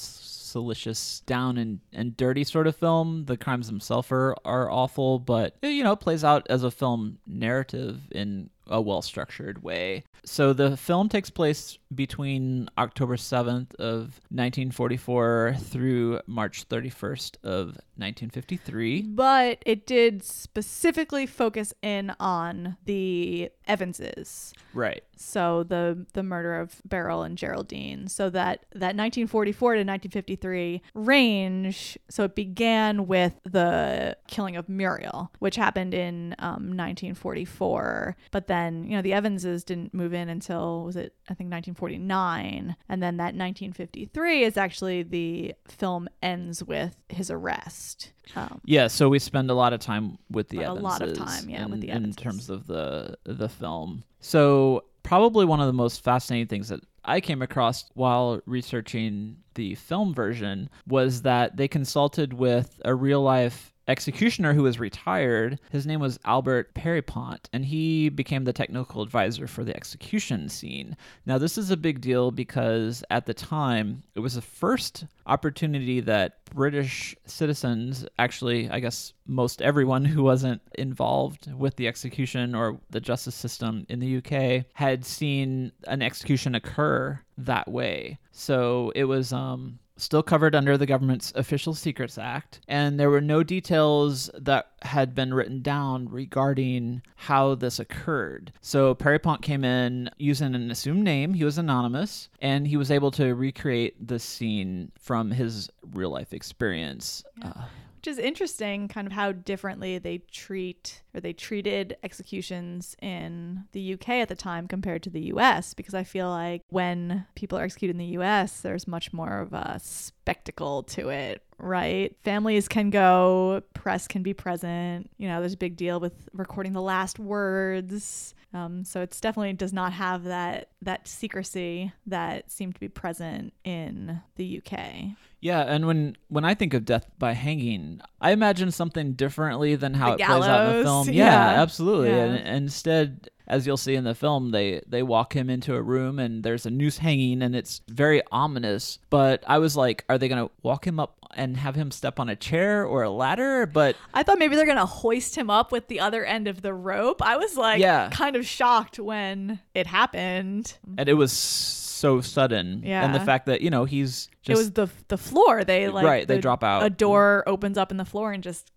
salacious, down and, and dirty sort of film. The crimes themselves are are awful, but it, you know, plays out as a film narrative in a well structured way. So the film takes place between October 7th of 1944 through March 31st of 1953. But it did specifically focus in on the Evanses. Right. So the the murder of Beryl and Geraldine. So that that 1944 to 1953 range. So it began with the killing of Muriel, which happened in um, 1944. But then you know the Evanses didn't move in until was it I think 1949, and then that 1953 is actually the film ends with his arrest. Um, Yeah, so we spend a lot of time with the Like a lot of Evanses time, yeah, in, with the Evanses. in terms of the the film. So probably one of the most fascinating things that I came across while researching the film version was that they consulted with a real life executioner who was retired. His name was Albert Pierrepoint, and he became the technical advisor for the execution scene. Now, this is a big deal because at the time, it was the first opportunity that British citizens, actually, I guess most everyone who wasn't involved with the execution or the justice system in the UK, had seen an execution occur that way. So it was um, still covered under the government's Official Secrets Act, and there were no details that had been written down regarding how this occurred. So Pierrepoint came in using an assumed name, he was anonymous, and he was able to recreate the scene from his real life experience. Uh, which is interesting kind of how differently they treat or they treated executions in the UK at the time compared to the US because I feel like when people are executed in the US there's much more of a spectacle to it right? Families can go press can be present you know there's a big deal with recording the last words um, so it's definitely does not have that that secrecy that seemed to be present in the UK. Yeah, and when when I think of death by hanging, I imagine something differently than how The it plays out in the film. Yeah, yeah. absolutely. Yeah. And, and instead, as you'll see in the film, they they walk him into a room and there's a noose hanging and it's very ominous. But I was like, are they gonna walk him up and have him step on a chair or a ladder? But I thought maybe they're gonna hoist him up with the other end of the rope. I was like Yeah. kind of shocked when it happened. and it was so sudden. Yeah. And the fact that you know he's just it was the the floor. They like Right, they drop out. A door opens up in the floor and just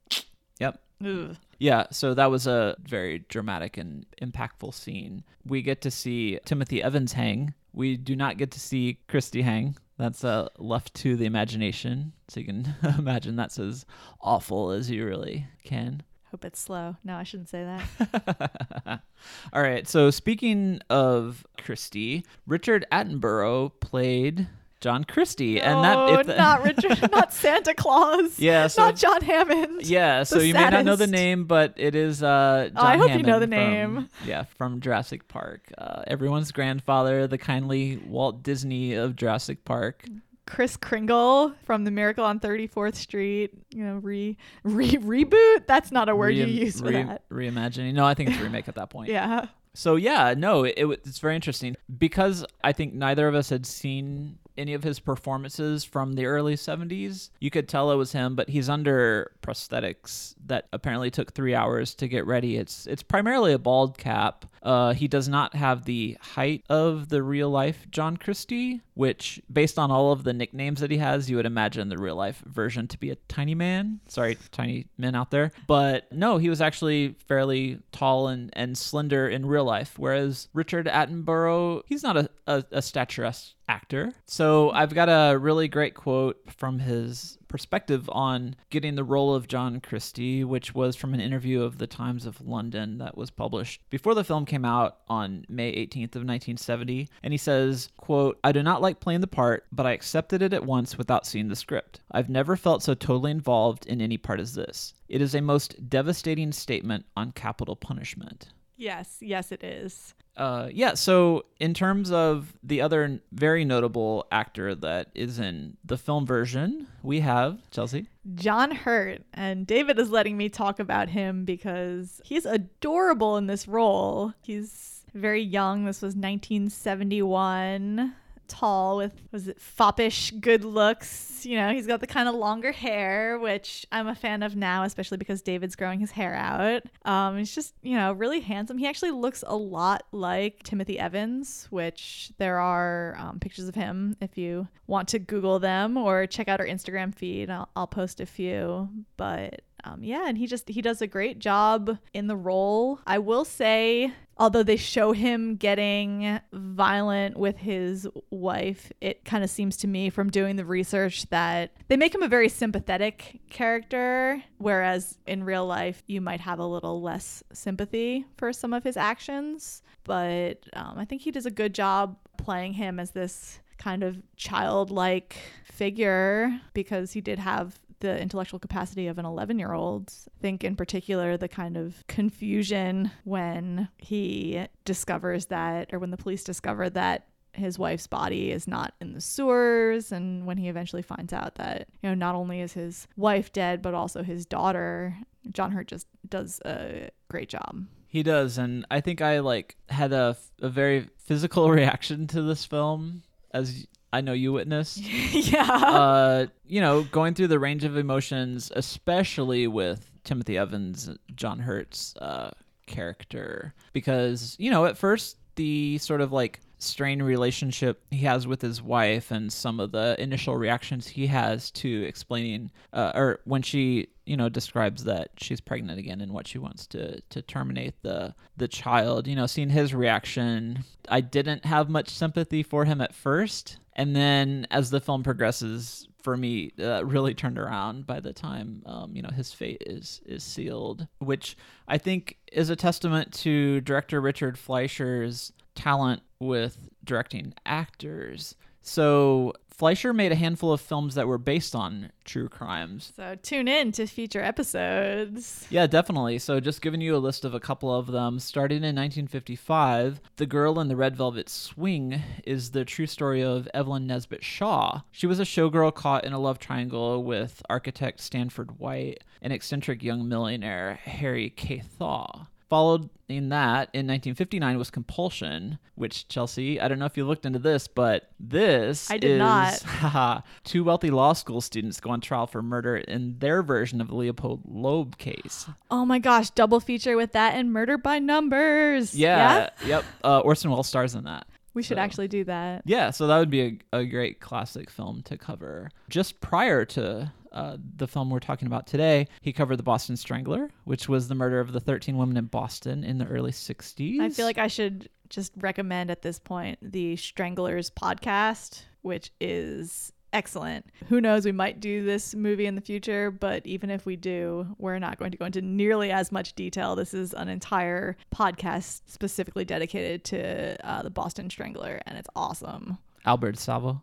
yep. ugh. Yeah, so that was a very dramatic and impactful scene. We get to see Timothy Evans hang. We do not get to see Christie hang. That's uh, left to the imagination. So you can imagine that's as awful as you really can. hope it's slow. No, I shouldn't say that. All right, so speaking of Christie, Richard Attenborough played John Christie. and that if the- not Richard, not Santa Claus. Yeah, so not John Hammond. Yeah, so you may not know the name, but it is uh John Oh, I hope you know Hammond the from- name. yeah, from Jurassic Park. Uh, everyone's grandfather, the kindly Walt Disney of Jurassic Park. Kris Kringle from The Miracle on 34th Street. You know, re, re reboot. That's not a word you use for re- that. Reimagining. No, I think it's remake at that point. Yeah. So yeah, no, it, it it's very interesting because I think neither of us had seen any of his performances from the early 70s. You could tell it was him, but he's under prosthetics that apparently took 3 hours to get ready. It's it's primarily a bald cap. Uh, he does not have the height of the real life John Christie, which based on all of the nicknames that he has, you would imagine the real life version to be a tiny man. Sorry, tiny men out there. But no, he was actually fairly tall and, and slender in real life, whereas Richard Attenborough, he's not a, a, a statuesque actor. So I've got a really great quote from his perspective on getting the role of John Christie, which was from an interview of the Times of London that was published before the film came out on May 18th of 1970. And he says, quote, I do not like playing the part, but I accepted it at once without seeing the script. I've never felt so totally involved in any part as this. It is a most devastating statement on capital punishment. Yes. Yes, it is. Uh, yeah, so in terms of the other very notable actor that is in the film version, we have Chelsea. John Hurt. And David is letting me talk about him because he's adorable in this role. He's very young. This was 1971. Tall with was it foppish good looks. You know, he's got the kind of longer hair, which I'm a fan of now, especially because David's growing his hair out. Um, he's just, you know, really handsome. He actually looks a lot like Timothy Evans, which there are um, pictures of him if you want to Google them or check out our Instagram feed. I'll, I'll post a few. But um, yeah, and he just he does a great job in the role. I will say, although they show him getting violent with his wife, it kind of seems to me from doing the research that they make him a very sympathetic character, whereas in real life you might have a little less sympathy for some of his actions. But um, I think he does a good job playing him as this kind of childlike figure because he did have the intellectual capacity of an 11 year old. Think, in particular, the kind of confusion when he discovers that, or when the police discover that his wife's body is not in the sewers and when he eventually finds out that you know not only is his wife dead but also his daughter john hurt just does a great job He does, and I think I like had a, a very physical reaction to this film, as I know you witnessed. yeah uh, you know, going through the range of emotions, especially with Timothy Evans, John Hurt's uh, character, because you know, at first the sort of like strained relationship he has with his wife and some of the initial reactions he has to explaining uh, or when she you know describes that she's pregnant again and what she wants to to terminate the the child you know seeing his reaction. I didn't have much sympathy for him at first. And then as the film progresses for me uh, really turned around by the time um, you know his fate is is sealed which i think is a testament to director richard fleischer's talent with directing actors so Fleischer made a handful of films that were based on true crimes. So tune in to future episodes. Yeah, definitely. So just giving you a list of a couple of them. Starting in 1955, The Girl in the Red Velvet Swing is the true story of Evelyn Nesbit Thaw. She was a showgirl caught in a love triangle with architect Stanford White and eccentric young millionaire Harry K. Thaw. Followed in that in 1959 was Compulsion, which Chelsea, I don't know if you looked into this, but this I did is, not. two wealthy law school students go on trial for murder in their version of the Leopold Loeb case. Oh my gosh, double feature with that and Murder by Numbers. Yeah, yep. Uh, Orson Welles stars in that. We should So- actually do that. Yeah, so that would be a, a great classic film to cover. Just prior to uh, the film we're talking about today, he covered The Boston Strangler, which was the murder of the 13 women in Boston in the early 60s. I feel like I should just recommend at this point the Stranglers podcast, which is excellent. Who knows, we might do this movie in the future, but even if we do, we're not going to go into nearly as much detail. This is an entire podcast specifically dedicated to uh, the Boston Strangler, and it's awesome. Albert Savo.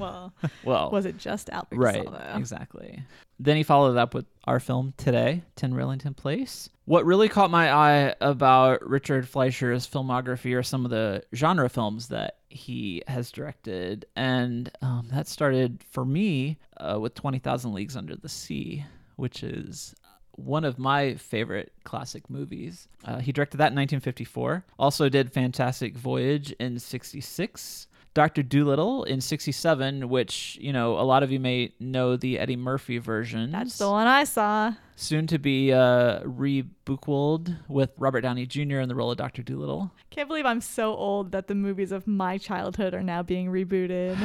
Well, Well, was it just Albert right, Salvo? exactly. Then he followed up with our film today, 10 Rillington Place. What really caught my eye about Richard Fleischer's filmography are some of the genre films that he has directed. And um, that started for me uh, with 20,000 Leagues Under the Sea, which is one of my favorite classic movies. Uh, he directed that in 1954. Also did Fantastic Voyage in 66. Dr. Dolittle in 67, which, you know, a lot of you may know the Eddie Murphy version. That's the one I saw. Soon to be uh, rebookwald with Robert Downey Jr. in the role of Dr. Dolittle. Can't believe I'm so old that the movies of my childhood are now being rebooted.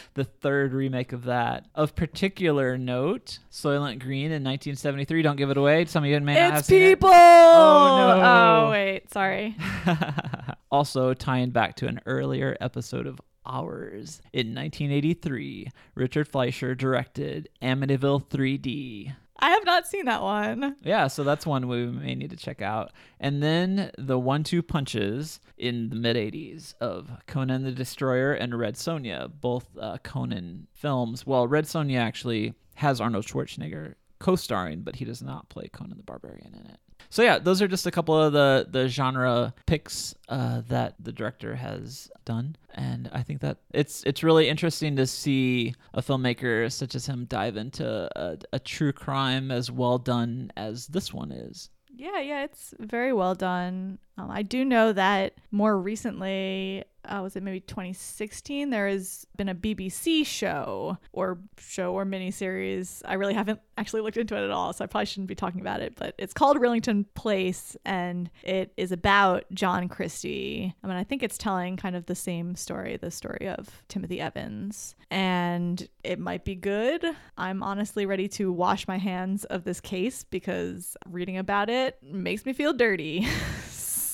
the third remake of that. Of particular note, Soylent Green in 1973. Don't give it away. Some of you may not have it's it. people. Oh, no. Oh wait, sorry. also tying back to an earlier episode of ours. In 1983, Richard Fleischer directed Amityville 3D. I have not seen that one. Yeah, so that's one we may need to check out. And then the one two punches in the mid 80s of Conan the Destroyer and Red Sonja, both uh, Conan films. Well, Red Sonja actually has Arnold Schwarzenegger co starring, but he does not play Conan the Barbarian in it. So yeah, those are just a couple of the the genre picks uh, that the director has done, and I think that it's it's really interesting to see a filmmaker such as him dive into a, a true crime as well done as this one is. Yeah, yeah, it's very well done. Um, I do know that more recently, uh, was it maybe 2016? There has been a BBC show or show or miniseries. I really haven't actually looked into it at all, so I probably shouldn't be talking about it. But it's called Rillington Place, and it is about John Christie. I mean, I think it's telling kind of the same story, the story of Timothy Evans, and it might be good. I'm honestly ready to wash my hands of this case because reading about it makes me feel dirty.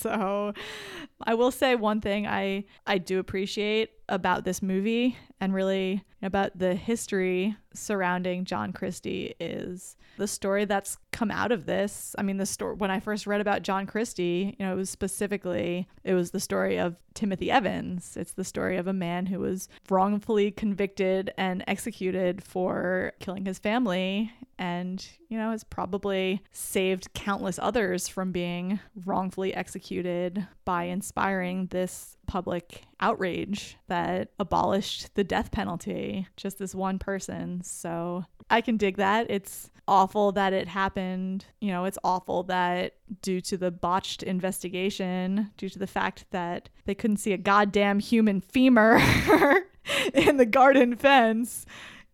so I will say one thing I I do appreciate about this movie and really about the history surrounding John Christie is the story that's come out of this. I mean, the story when I first read about John Christie, you know, it was specifically it was the story of Timothy Evans. It's the story of a man who was wrongfully convicted and executed for killing his family and, you know, has probably saved countless others from being wrongfully executed by inspiring this public outrage that abolished the death penalty. Just this one person. So I can dig that. It's awful that it happened. You know, it's awful that due to the botched investigation, due to the fact that they couldn't see a goddamn human femur in the garden fence,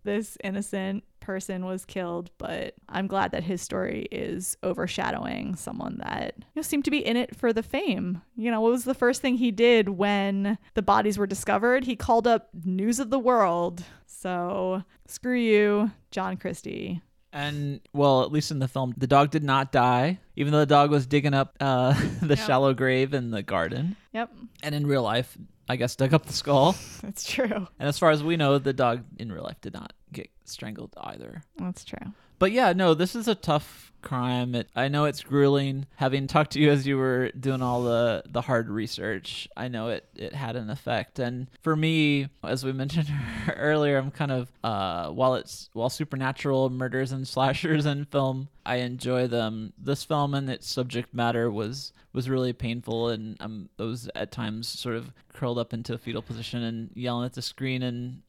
this innocent person was killed, but I'm glad that his story is overshadowing someone that you know, seemed to be in it for the fame. You know, what was the first thing he did when the bodies were discovered? He called up News of the World. So screw you, John Christie. And well, at least in the film, the dog did not die, even though the dog was digging up uh, the Yep. shallow grave in the garden. Yep, And in real life, I guess dug up the skull. that's true. And as far as we know, the dog in real life did not get strangled either. That's true. But yeah, no, this is a tough crime. It, I know it's grueling. Having talked to you as you were doing all the, the hard research, I know it, it had an effect. And for me, as we mentioned earlier, I'm kind of uh, while it's while supernatural murders and slashers in film, I enjoy them. This film and its subject matter was was really painful, and um, I was at times sort of curled up into a fetal position and yelling at the screen and.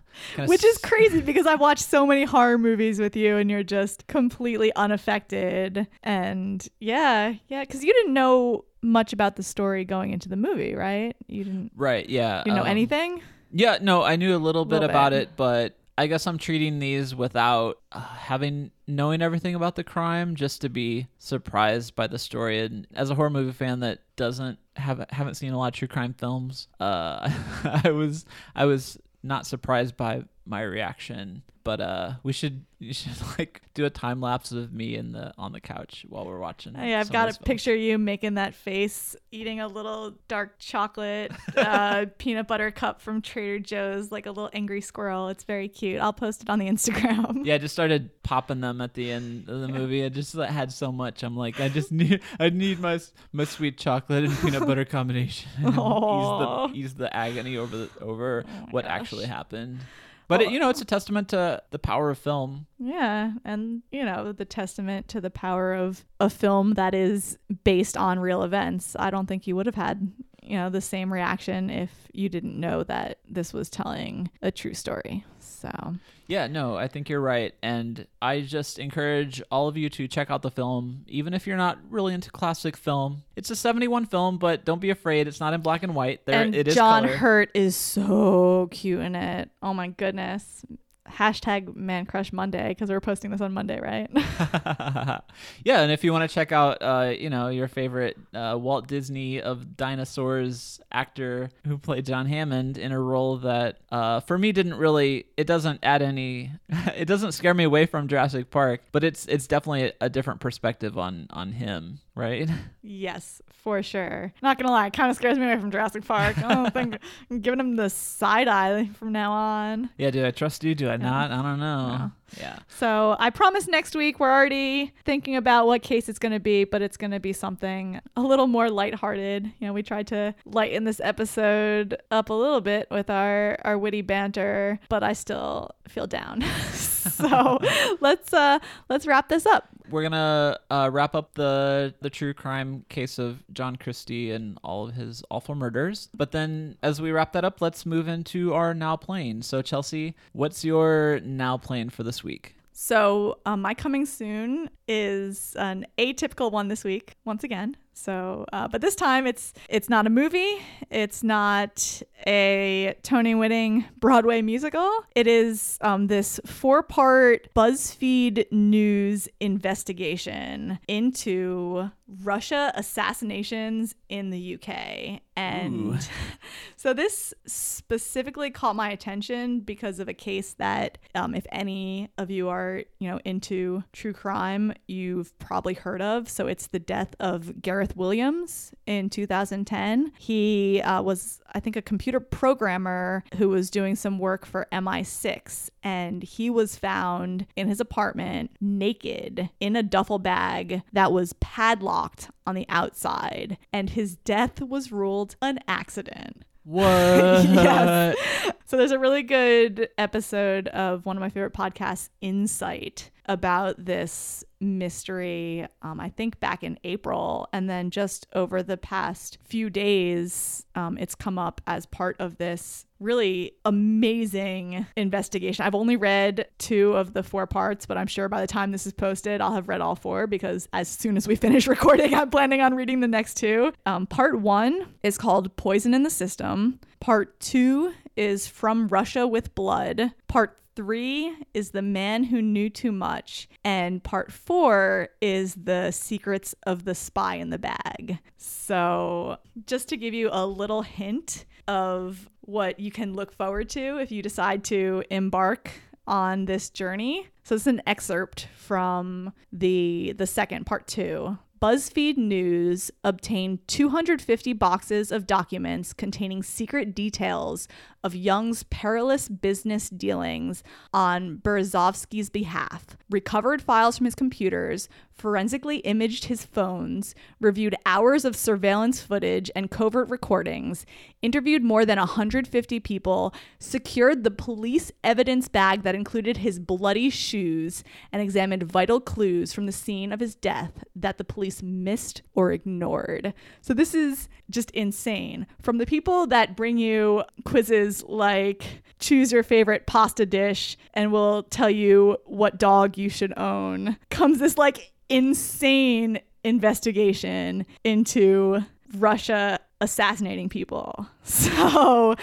Which is crazy because I've watched so many horror movies with you and you're just completely unaffected. And yeah, yeah, because you didn't know much about the story going into the movie, right? You didn't, right. Yeah. you know um, anything? Yeah, no, I knew a little bit Little about bit. it, but I guess I'm treating these without uh, having knowing everything about the crime, just to be surprised by the story. And as a horror movie fan that doesn't have haven't seen a lot of true crime films, uh, I was I was not surprised by my reaction. But uh, we should you should like do a time lapse of me in the on the couch while we're watching. Hey, I've got a films. picture of you making that face, eating a little dark chocolate uh, peanut butter cup from Trader Joe's, like a little angry squirrel. It's very cute. I'll post it on the Instagram. Yeah, I just started popping them at the end of the movie. I just had so much. I'm like, I just need, I need my my sweet chocolate and peanut butter combination. Ease the ease the agony over the, over Oh what gosh. actually happened. But it, you know, it's a testament to the power of film. Yeah, and you know, the testament to the power of a film that is based on real events. I don't think you would have had, you know, the same reaction if you didn't know that this was telling a true story. So, Yeah, no, I think you're right. And I just encourage all of you to check out the film, even if you're not really into classic film. It's a 71 film, but don't be afraid. It's not in black and white. There, and it is John color. Hurt is so cute in it. Oh my goodness. Hashtag Man Crush Monday because we're posting this on Monday, right? yeah, and if you want to check out, uh, you know, your favorite uh, Walt Disney of dinosaurs actor who played John Hammond in a role that, uh, for me, didn't really, it doesn't add any, it doesn't scare me away from Jurassic Park, but it's it's definitely a, a different perspective on on him, right? yes, for sure. Not gonna lie, it kind of scares me away from Jurassic Park. I don't think I'm giving him the side eye from now on. yeah, do I trust you? Do I not? I don't know. No. Yeah. So I promise next week we're already thinking about what case it's going to be, but it's going to be something a little more lighthearted. You know, we tried to lighten this episode up a little bit with our our witty banter, but I still feel down. so let's uh let's wrap this up. We're gonna uh, wrap up the the true crime case of John Christie and all of his awful murders. But then, as we wrap that up, let's move into our now playing. So, Chelsea, what's your now playing for this week? So um, my coming soon is an atypical one this week once again. So, uh, but this time it's it's not a movie. It's not a Tony-winning Broadway musical. It is um, this four-part BuzzFeed News investigation into Russia assassinations in the UK, and Ooh. so this specifically caught my attention because of a case that, um, if any of you are, you know, into true crime, you've probably heard of. So it's the death of Gareth Williams in 2010. He uh, was, I think, a computer programmer who was doing some work for MI6, and he was found in his apartment naked in a duffel bag that was padlocked on the outside, and his death was ruled an accident. What? Yes. So there's a really good episode of one of my favorite podcasts, Insight, about this mystery. Um, I think back in April, and then just over the past few days, um, it's come up as part of this really amazing investigation. I've only read two of the four parts, but I'm sure by the time this is posted, I'll have read all four because as soon as we finish recording, I'm planning on reading the next two. Um, part one is called Poison in the System. Part two is From Russia with Blood. Part three is The Man Who Knew Too Much. And part four is The Secrets of the Spy in the Bag. So, just to give you a little hint of what you can look forward to if you decide to embark on this journey. So this is an excerpt from the the second part 2. BuzzFeed News obtained 250 boxes of documents containing secret details of Young's perilous business dealings on Berezovsky's behalf, recovered files from his computers, forensically imaged his phones, reviewed hours of surveillance footage and covert recordings, interviewed more than 150 people, secured the police evidence bag that included his bloody shoes, and examined vital clues from the scene of his death that the police missed or ignored. So this is just insane. From the people that bring you quizzes like choose your favorite pasta dish and will tell you what dog you should own comes this like insane investigation into Russia assassinating people. So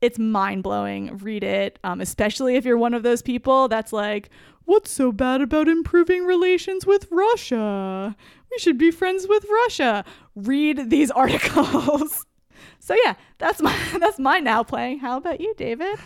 it's mind blowing. Read it, um, especially if you're one of those people that's like, what's so bad about improving relations with Russia? We should be friends with Russia. Read these articles. So yeah, that's my that's my now playing. How about you, David?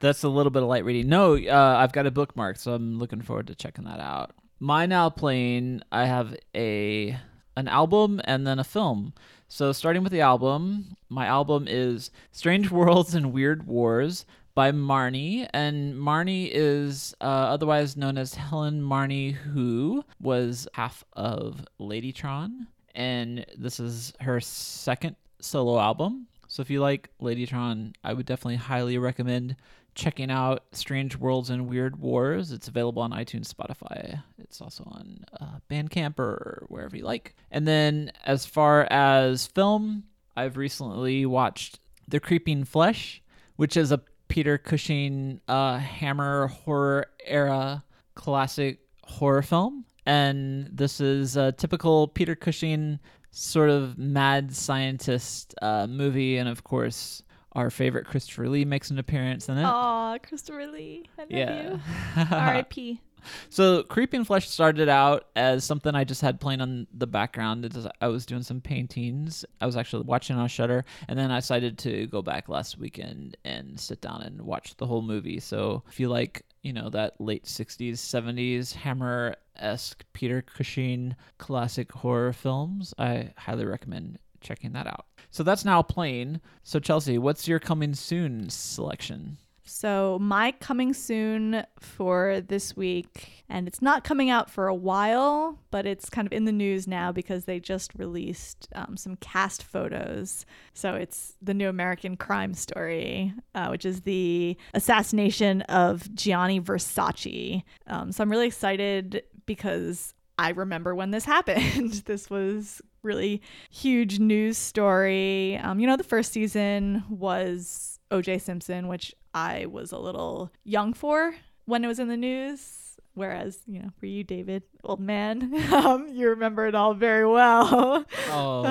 That's a little bit of light reading. No, uh, I've got a bookmark, so I'm looking forward to checking that out. My now playing, I have a an album and then a film. So starting with the album, my album is Strange Worlds and Weird Wars by Marnie, and Marnie is uh, otherwise known as Helen Marnie, who was half of Ladytron, and this is her second solo album. So if you like Ladytron, I would definitely highly recommend checking out Strange Worlds and Weird Wars. It's available on iTunes, Spotify. It's also on uh, Bandcamp or wherever you like. And then as far as film, I've recently watched The Creeping Flesh, which is a Peter Cushing uh, Hammer horror era classic horror film. And this is a typical Peter Cushing sort of mad scientist uh, movie, and of course, our favorite Christopher Lee makes an appearance in it. Aw, Christopher Lee. I love yeah. you. R.I.P. So, Creeping Flesh started out as something I just had playing on the background. I was doing some paintings. I was actually watching on Shudder, and then I decided to go back last weekend and sit down and watch the whole movie. So, if you like, you know, that late '60s, '70s Hammer esque Peter Cushing classic horror films, I highly recommend checking that out. So that's now playing. So Chelsea, what's your coming soon selection? So, my coming soon for this week, and it's not coming out for a while, but it's kind of in the news now because they just released um, some cast photos. So, it's the new American crime story, uh, which is the assassination of Gianni Versace. Um, so, I'm really excited because I remember when this happened. this was really huge news story. Um, you know, the first season was OJ Simpson, which I was a little young for when it was in the news. Whereas, you know, for you, David, old man, um, you remember it all very well. Oh,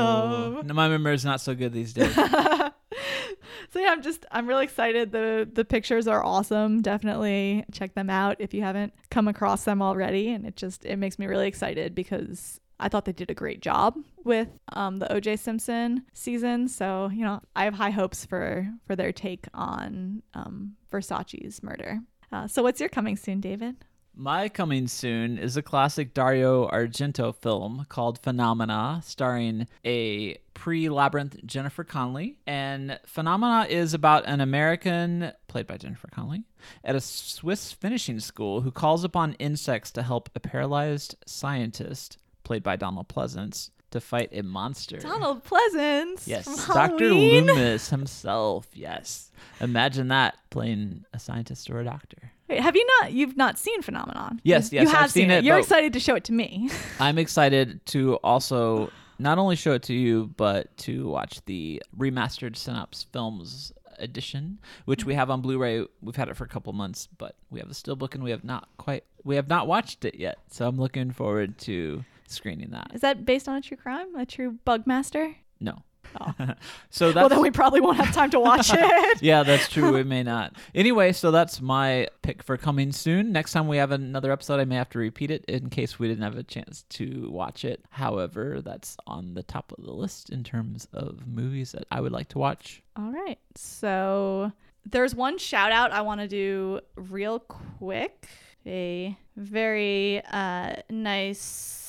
Um, no, my memory is not so good these days. so yeah, I'm just I'm really excited. The the pictures are awesome. Definitely check them out if you haven't come across them already. And it just it makes me really excited because I thought they did a great job with um, the OJ Simpson season. So you know I have high hopes for for their take on um, Versace's murder. Uh, so what's your coming soon, David? My coming soon is a classic Dario Argento film called Phenomena, starring a pre Labyrinth Jennifer Connelly. And Phenomena is about an American, played by Jennifer Connelly, at a Swiss finishing school who calls upon insects to help a paralyzed scientist, played by Donald Pleasence, to fight a monster. Donald Pleasence. Yes, Dr. Loomis himself. Yes. Imagine that playing a scientist or a doctor. Wait, have you not? You've not seen Phenomenon? Yes, You- yes, you have I've seen it, You're excited to show it to me. I'm excited to also not only show it to you, but to watch the remastered Synapse Films edition, which we have on Blu-ray. We've had it for a couple months, but we have the steelbook and we have not quite we have not watched it yet. So I'm looking forward to screening that. Is that based on a true crime? A true bug master? No. so that's well, then we probably won't have time to watch it. yeah, that's true. We may not. Anyway, so that's my pick for coming soon. Next time we have another episode, I may have to repeat it in case we didn't have a chance to watch it. However, that's on the top of the list in terms of movies that I would like to watch. All right. So there's one shout out I want to do real quick. A very uh, nice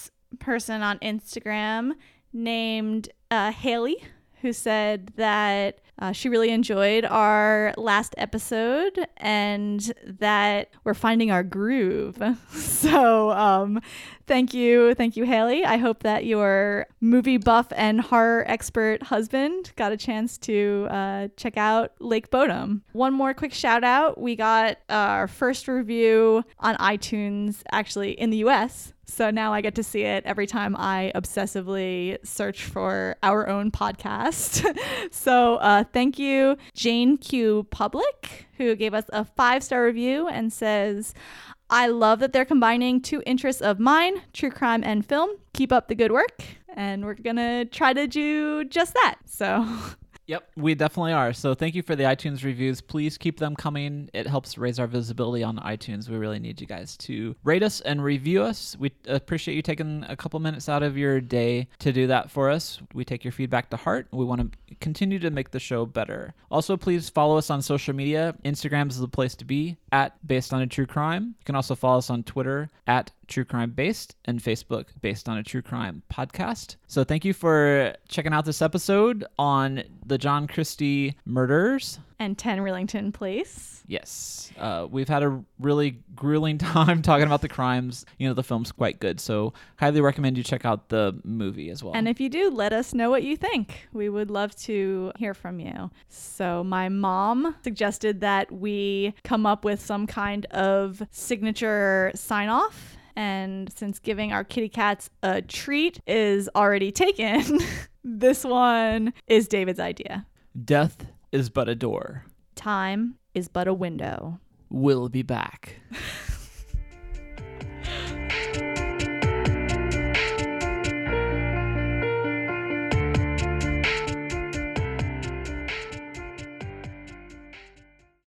person on Instagram named uh, Haley who said that uh, she really enjoyed our last episode and that we're finding our groove. so, um, thank you. Thank you, Haley. I hope that your movie buff and horror expert husband got a chance to uh, check out Lake Bodom. One more quick shout out we got our first review on iTunes, actually, in the US. So now I get to see it every time I obsessively search for our own podcast. so uh, thank you, Jane Q Public, who gave us a five star review and says, I love that they're combining two interests of mine, true crime and film. Keep up the good work. And we're going to try to do just that. So. Yep, we definitely are. So thank you for the iTunes reviews. Please keep them coming. It helps raise our visibility on iTunes. We really need you guys to rate us and review us. We appreciate you taking a couple minutes out of your day to do that for us. We take your feedback to heart. We want to continue to make the show better. Also, please follow us on social media. Instagram is the place to be at Based on a True Crime. You can also follow us on Twitter at True Crime Based and Facebook Based on a True Crime podcast. So thank you for checking out this episode on the John Christie murders. And 10 Rillington Place. Yes. Uh, we've had a really grueling time talking about the crimes. You know, the film's quite good. So highly recommend you check out the movie as well. And if you do, let us know what you think. We would love to hear from you. So my mom suggested that we come up with some kind of signature sign off and since giving our kitty cats a treat is already taken, this one is David's idea. Death is but a door. Time is but a window. We'll be back.